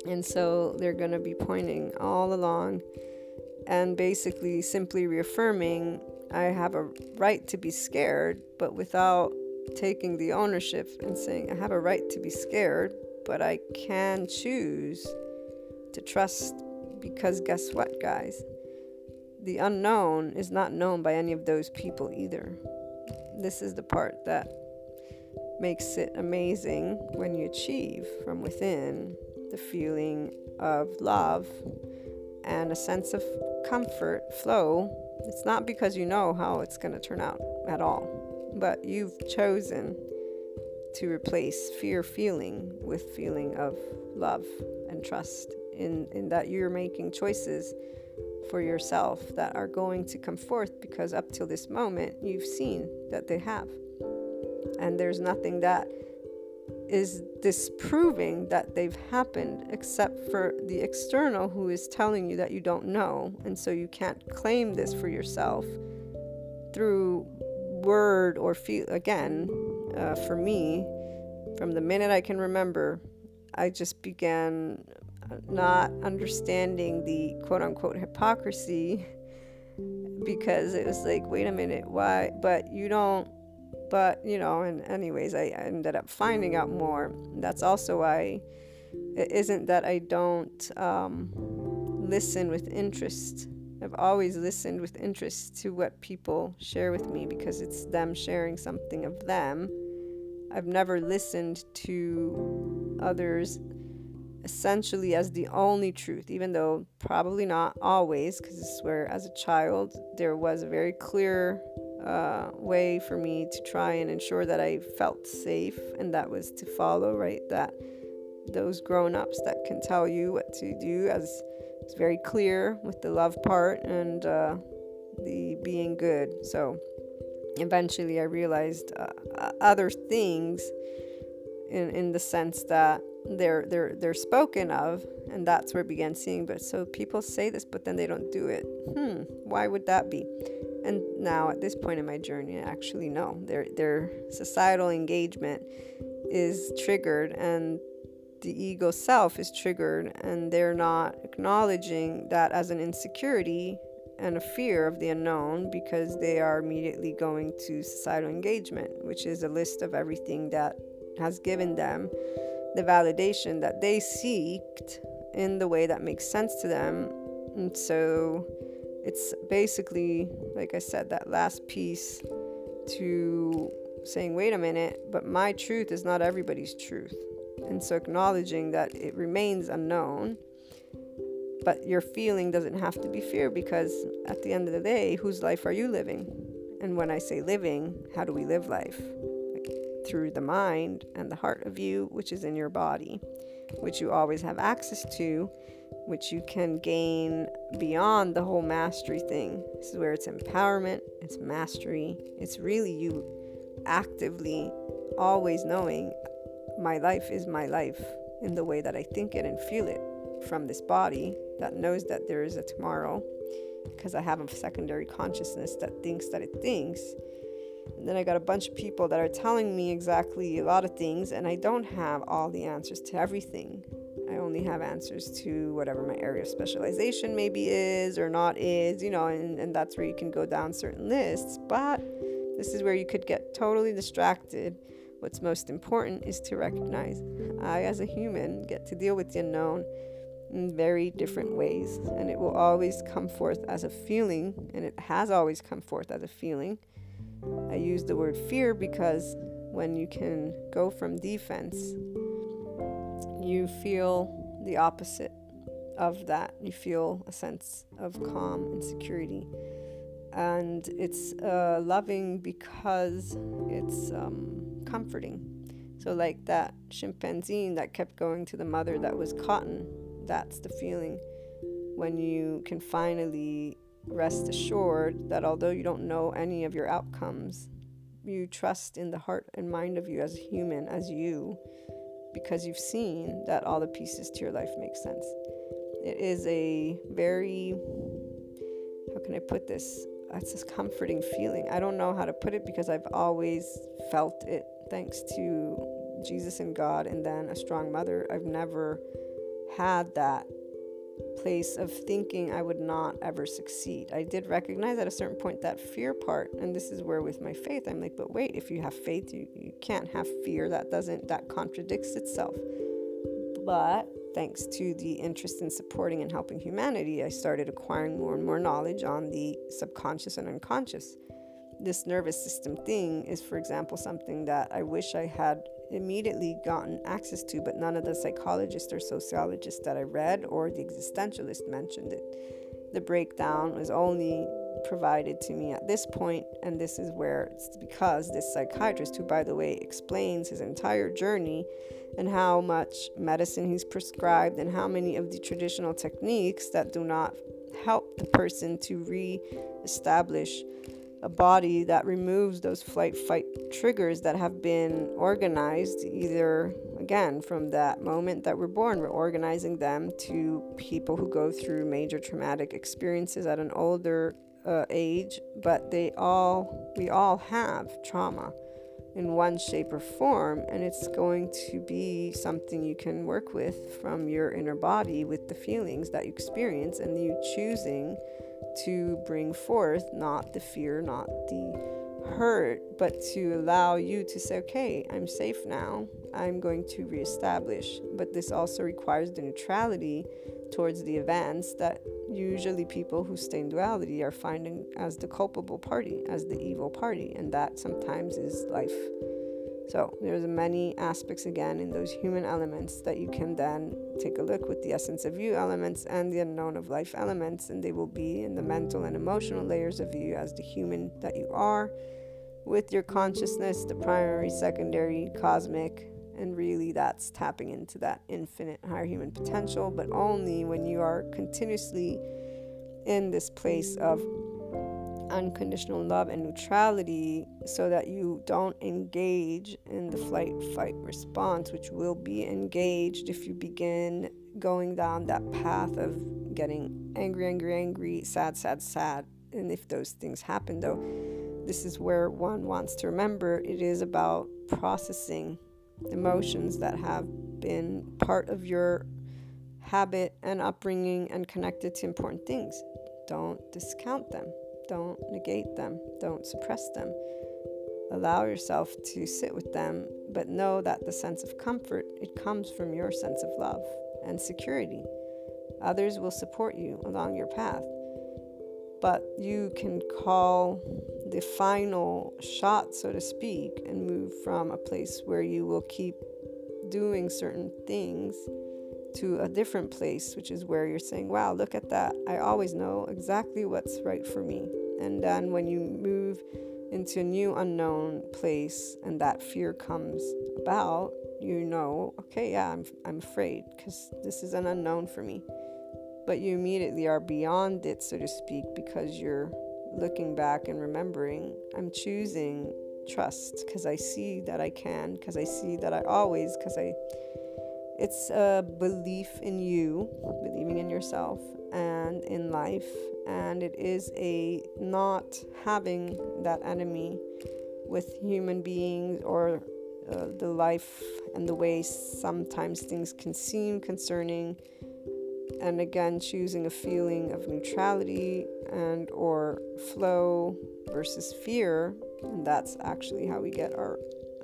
And so they're going to be pointing all along and basically simply reaffirming I have a right to be scared, but without taking the ownership and saying I have a right to be scared, but I can choose to trust because guess what, guys? The unknown is not known by any of those people either. This is the part that makes it amazing when you achieve from within the feeling of love and a sense of comfort flow. It's not because you know how it's going to turn out at all, but you've chosen to replace fear feeling with feeling of love and trust in, in that you're making choices for yourself that are going to come forth because up till this moment you've seen that they have. And there's nothing that is disproving that they've happened except for the external who is telling you that you don't know. And so you can't claim this for yourself through word or feel. Again, uh, for me, from the minute I can remember, I just began not understanding the quote unquote hypocrisy [LAUGHS] because it was like, wait a minute, why? But you don't, but you know, and anyways, I ended up finding out more. That's also why it isn't that I don't um, listen with interest. I've always listened with interest to what people share with me because it's them sharing something of them. I've never listened to others essentially as the only truth, even though probably not always, because where, as a child, there was a very clear uh, way for me to try and ensure that I felt safe, and that was to follow, right? That those grown ups that can tell you what to do, as it's very clear with the love part and uh, the being good. So eventually I realized uh, other things in, in the sense that they're they're they're spoken of and that's where I began seeing but so people say this but then they don't do it hmm why would that be and now at this point in my journey actually know their their societal engagement is triggered and the ego self is triggered and they're not acknowledging that as an insecurity and a fear of the unknown because they are immediately going to societal engagement which is a list of everything that has given them the validation that they seeked in the way that makes sense to them. And so it's basically, like I said, that last piece to saying, wait a minute, but my truth is not everybody's truth. And so acknowledging that it remains unknown, but your feeling doesn't have to be fear because at the end of the day, whose life are you living? And when I say living, how do we live life? through the mind and the heart of you, which is in your body, which you always have access to, which you can gain beyond the whole mastery thing. This is where it's empowerment, it's mastery, it's really you actively always knowing my life is my life in the way that I think it and feel it from this body that knows that there is a tomorrow because I have a secondary consciousness that thinks that it thinks and then I got a bunch of people that are telling me exactly a lot of things, and I don't have all the answers to everything. I only have answers to whatever my area of specialization maybe is or not is, you know, and, and that's where you can go down certain lists. But this is where you could get totally distracted What's most important is to recognize I, as a human, get to deal with the unknown in very different ways, and it will always come forth as a feeling, and it has always come forth as a feeling. I use the word fear because when you can go from defense, you feel the opposite of that. You feel a sense of calm and security. And it's uh, loving because it's um, comforting. So, like that chimpanzee that kept going to the mother that was cotton, that's the feeling when you can finally rest assured that although you don't know any of your outcomes, you trust in the heart and mind of you as a human, as you, because you've seen that all the pieces to your life make sense. It is a very, how can I put this? It's this comforting feeling. I don't know how to put it because I've always felt it thanks to Jesus and God and then a strong mother. I've never had that place of thinking I would not ever succeed. I did recognize at a certain point that fear part, and this is where with my faith, I'm like, but wait, if you have faith, you, you can't have fear. That doesn't, that contradicts itself. But thanks to the interest in supporting and helping humanity, I started acquiring more and more knowledge on the subconscious and unconscious. This nervous system thing is, for example, something that I wish I had immediately gotten access to, but none of the psychologists or sociologists that I read or the existentialist mentioned it. The breakdown was only provided to me at this point, and this is where it's because this psychiatrist, who by the way explains his entire journey and how much medicine he's prescribed and how many of the traditional techniques that do not help the person to re establish a body that removes those flight fight triggers that have been organized either again from that moment that we're born. We're organizing them to people who go through major traumatic experiences at an older uh, age but they all we all have trauma in one shape or form and it's going to be something you can work with from your inner body with the feelings that you experience and you choosing to bring forth not the fear, not the hurt, but to allow you to say, okay, I'm safe now. I'm going to reestablish. But this also requires the neutrality towards the events that usually people who stay in duality are finding as the culpable party, as the evil party. And that sometimes is life. So there's many aspects again in those human elements that you can then take a look with the essence of you elements and the unknown of life elements, and they will be in the mental and emotional layers of you as the human that you are, with your consciousness, the primary, secondary, cosmic, and really that's tapping into that infinite higher human potential, but only when you are continuously in this place of unconditional love and neutrality so that you don't engage in the flight fight response which will be engaged if you begin going down that path of getting angry angry angry sad sad sad. And if those things happen though this is where one wants to remember it is about processing emotions that have been part of your habit and upbringing and connected to important things. Don't discount them don't negate them, don't suppress them. Allow yourself to sit with them, but know that the sense of comfort it comes from your sense of love and security. Others will support you along your path, but you can call the final shot, so to speak, and move from a place where you will keep doing certain things to a different place, which is where you're saying, Wow, look at that. I always know exactly what's right for me. And then when you move into a new unknown place and that fear comes about, you know, okay, yeah, I'm, I'm afraid because this is an unknown for me. But you immediately are beyond it, so to speak, because you're looking back and remembering, I'm choosing trust because I see that I can, because I see that I always, because I it's a belief in you, believing in yourself and in life, and it is a not having that enemy with human beings or uh, the life and the way sometimes things can seem concerning and again choosing a feeling of neutrality and or flow versus fear and that's actually how we get our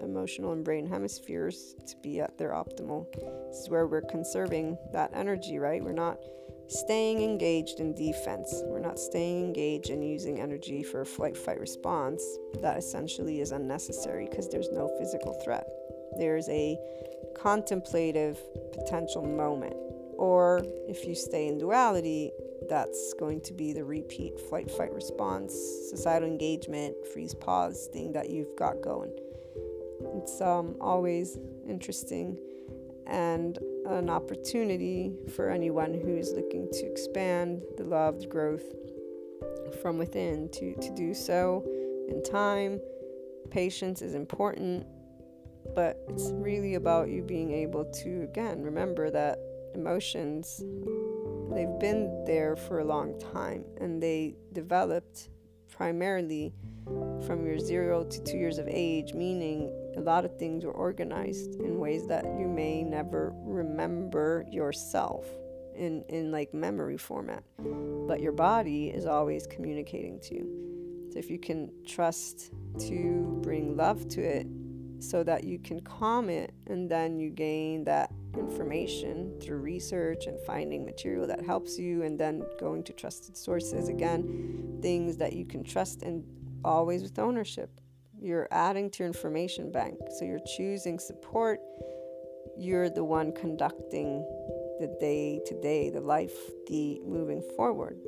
emotional and brain hemispheres to be at their optimal. This is where we're conserving that energy, right? We're not staying engaged in defense. We're not staying engaged and using energy for a flight fight response. That essentially is unnecessary because there's no physical threat. There's a contemplative potential moment. Or if you stay in duality, that's going to be the repeat flight fight response, societal engagement, freeze pause thing that you've got going. It's um, always interesting and an opportunity for anyone who's looking to expand the loved growth from within to, to do so in time. Patience is important, but it's really about you being able to, again, remember that emotions, they've been there for a long time and they developed primarily from your zero to two years of age, meaning a lot of things were organized in ways that you may never remember yourself in, in like memory format. But your body is always communicating to you. So if you can trust to bring love to it so that you can calm it and then you gain that information through research and finding material that helps you and then going to trusted sources again things that you can trust and always with ownership you're adding to your information bank. So you're choosing support. You're the one conducting the day to day, the life, the moving forward.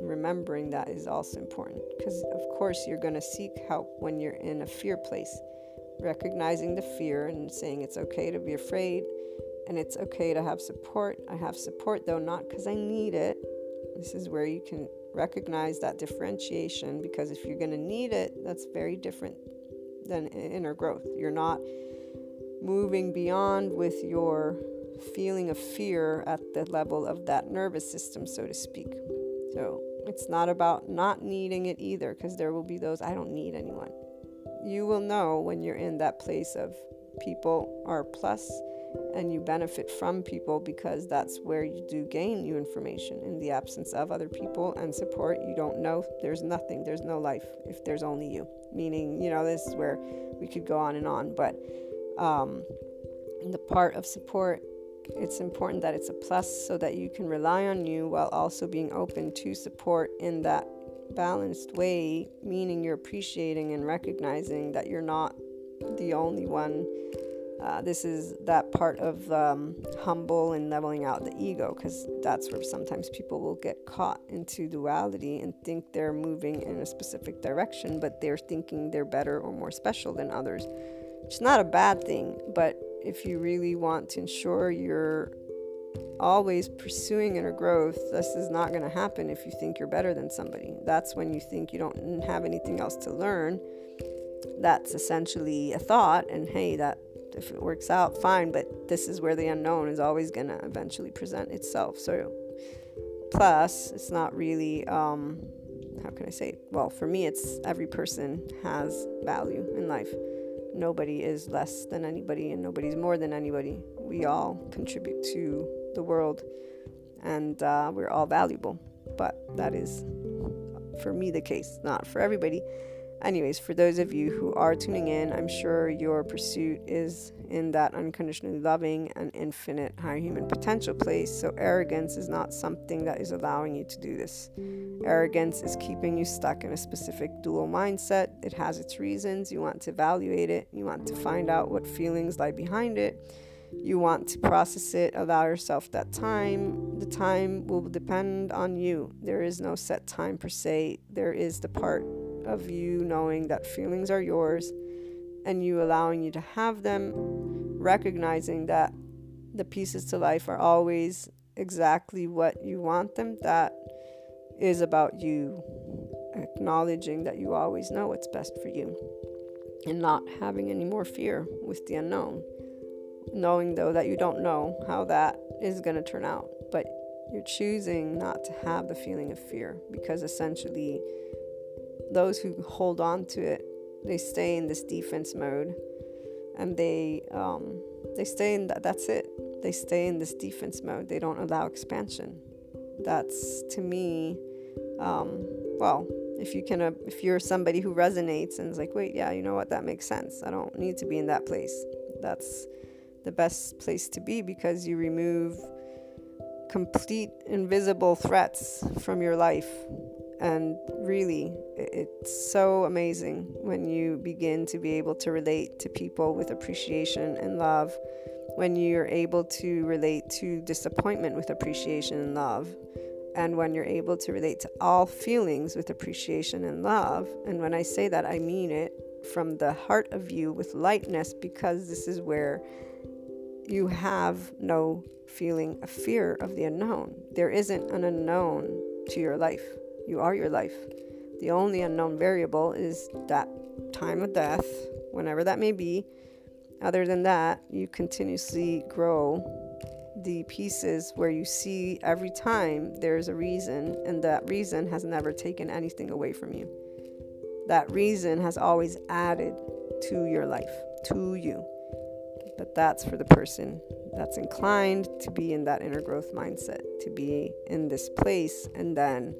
Remembering that is also important because, of course, you're going to seek help when you're in a fear place. Recognizing the fear and saying it's okay to be afraid and it's okay to have support. I have support though, not because I need it. This is where you can recognize that differentiation because if you're going to need it, that's very different than inner growth. You're not moving beyond with your feeling of fear at the level of that nervous system, so to speak. So it's not about not needing it either, because there will be those, I don't need anyone. You will know when you're in that place of people are plus and you benefit from people because that's where you do gain new information in the absence of other people and support. You don't know there's nothing there's no life if there's only you. Meaning you know this is where we could go on and on but um, the part of support it's important that it's a plus so that you can rely on you while also being open to support in that balanced way meaning you're appreciating and recognizing that you're not the only one uh, this is that part of um, humble and leveling out the ego because that's where sometimes people will get caught into duality and think they're moving in a specific direction, but they're thinking they're better or more special than others. It's not a bad thing, but if you really want to ensure you're always pursuing inner growth, this is not going to happen if you think you're better than somebody. That's when you think you don't have anything else to learn. That's essentially a thought, and hey, that if it works out, fine, but this is where the unknown is always going to eventually present itself. So, plus, it's not really, um, how can I say? Well, for me, it's every person has value in life. Nobody is less than anybody, and nobody's more than anybody. We all contribute to the world, and uh, we're all valuable. But that is, for me, the case, not for everybody anyways, for those of you who are tuning in, I'm sure your pursuit is in that unconditionally loving and infinite high human potential place. So, arrogance is not something that is allowing you to do this. Arrogance is keeping you stuck in a specific dual mindset. It has its reasons. You want to evaluate it, you want to find out what feelings lie behind it. You want to process it, allow yourself that time. The time will depend on you. There is no set time per se. There is the part of you knowing that feelings are yours and you allowing you to have them, recognizing that the pieces to life are always exactly what you want them, that is about you acknowledging that you always know what's best for you and not having any more fear with the unknown. Knowing though that you don't know how that is going to turn out, but you're choosing not to have the feeling of fear because essentially those who hold on to it, they stay in this defense mode, and they um, they stay in that. That's it. They stay in this defense mode. They don't allow expansion. That's to me, um, well, if you can uh, if you're somebody who resonates and is like wait yeah you know what that makes sense i don't need to be in that place that's the best place to be because you remove complete invisible threats from your life and really it's so amazing when you begin to be able to relate to people with appreciation and love when you're able to relate to disappointment with appreciation and love and when you're able to relate to all feelings with appreciation and love. And when I say that, I mean it from the heart of you with lightness because this is where you have no feeling of fear of the unknown. There isn't an unknown to your life. You are your life. The only unknown variable is that time of death, whenever that may be. Other than that, you continuously grow the pieces where you see every time there's a reason, and that reason has never taken anything away from you. That reason has always added to your life, to you. But that's for the person that's inclined to be in that inner growth mindset, to be in this place, and then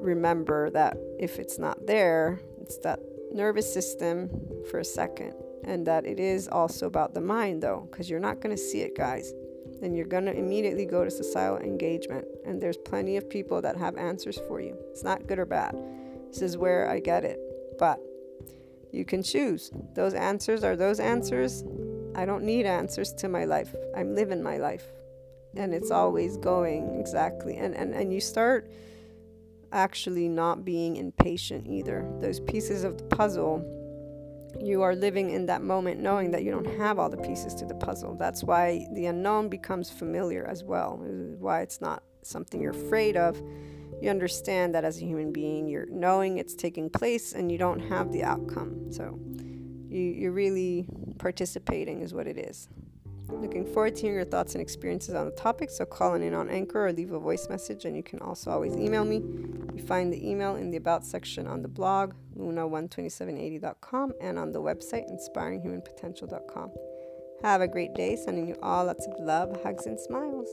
remember that if it's not there, it's that nervous system for a second, and that it is also about the mind, though, because you're not going to see it, guys then you're going to immediately go to societal engagement. And there's plenty of people that have answers for you. It's not good or bad. This is where I get it. But you can choose. Those answers are those answers. I don't need answers to my life. I'm living my life. And it's always going exactly. And, and, and you start actually not being impatient either. Those pieces of the puzzle you are living in that moment knowing that you don't have all the pieces to the puzzle. That's why the unknown becomes familiar as well, why it's not something you're afraid of. You understand that as a human being, you're knowing it's taking place and you don't have the outcome. So you, you're really participating, is what it is. Looking forward to hearing your thoughts and experiences on the topic. So call in on Anchor or leave a voice message, and you can also always email me. You find the email in the About section on the blog, luna12780.com, and on the website, inspiringhumanpotential.com. Have a great day. Sending you all lots of love, hugs, and smiles.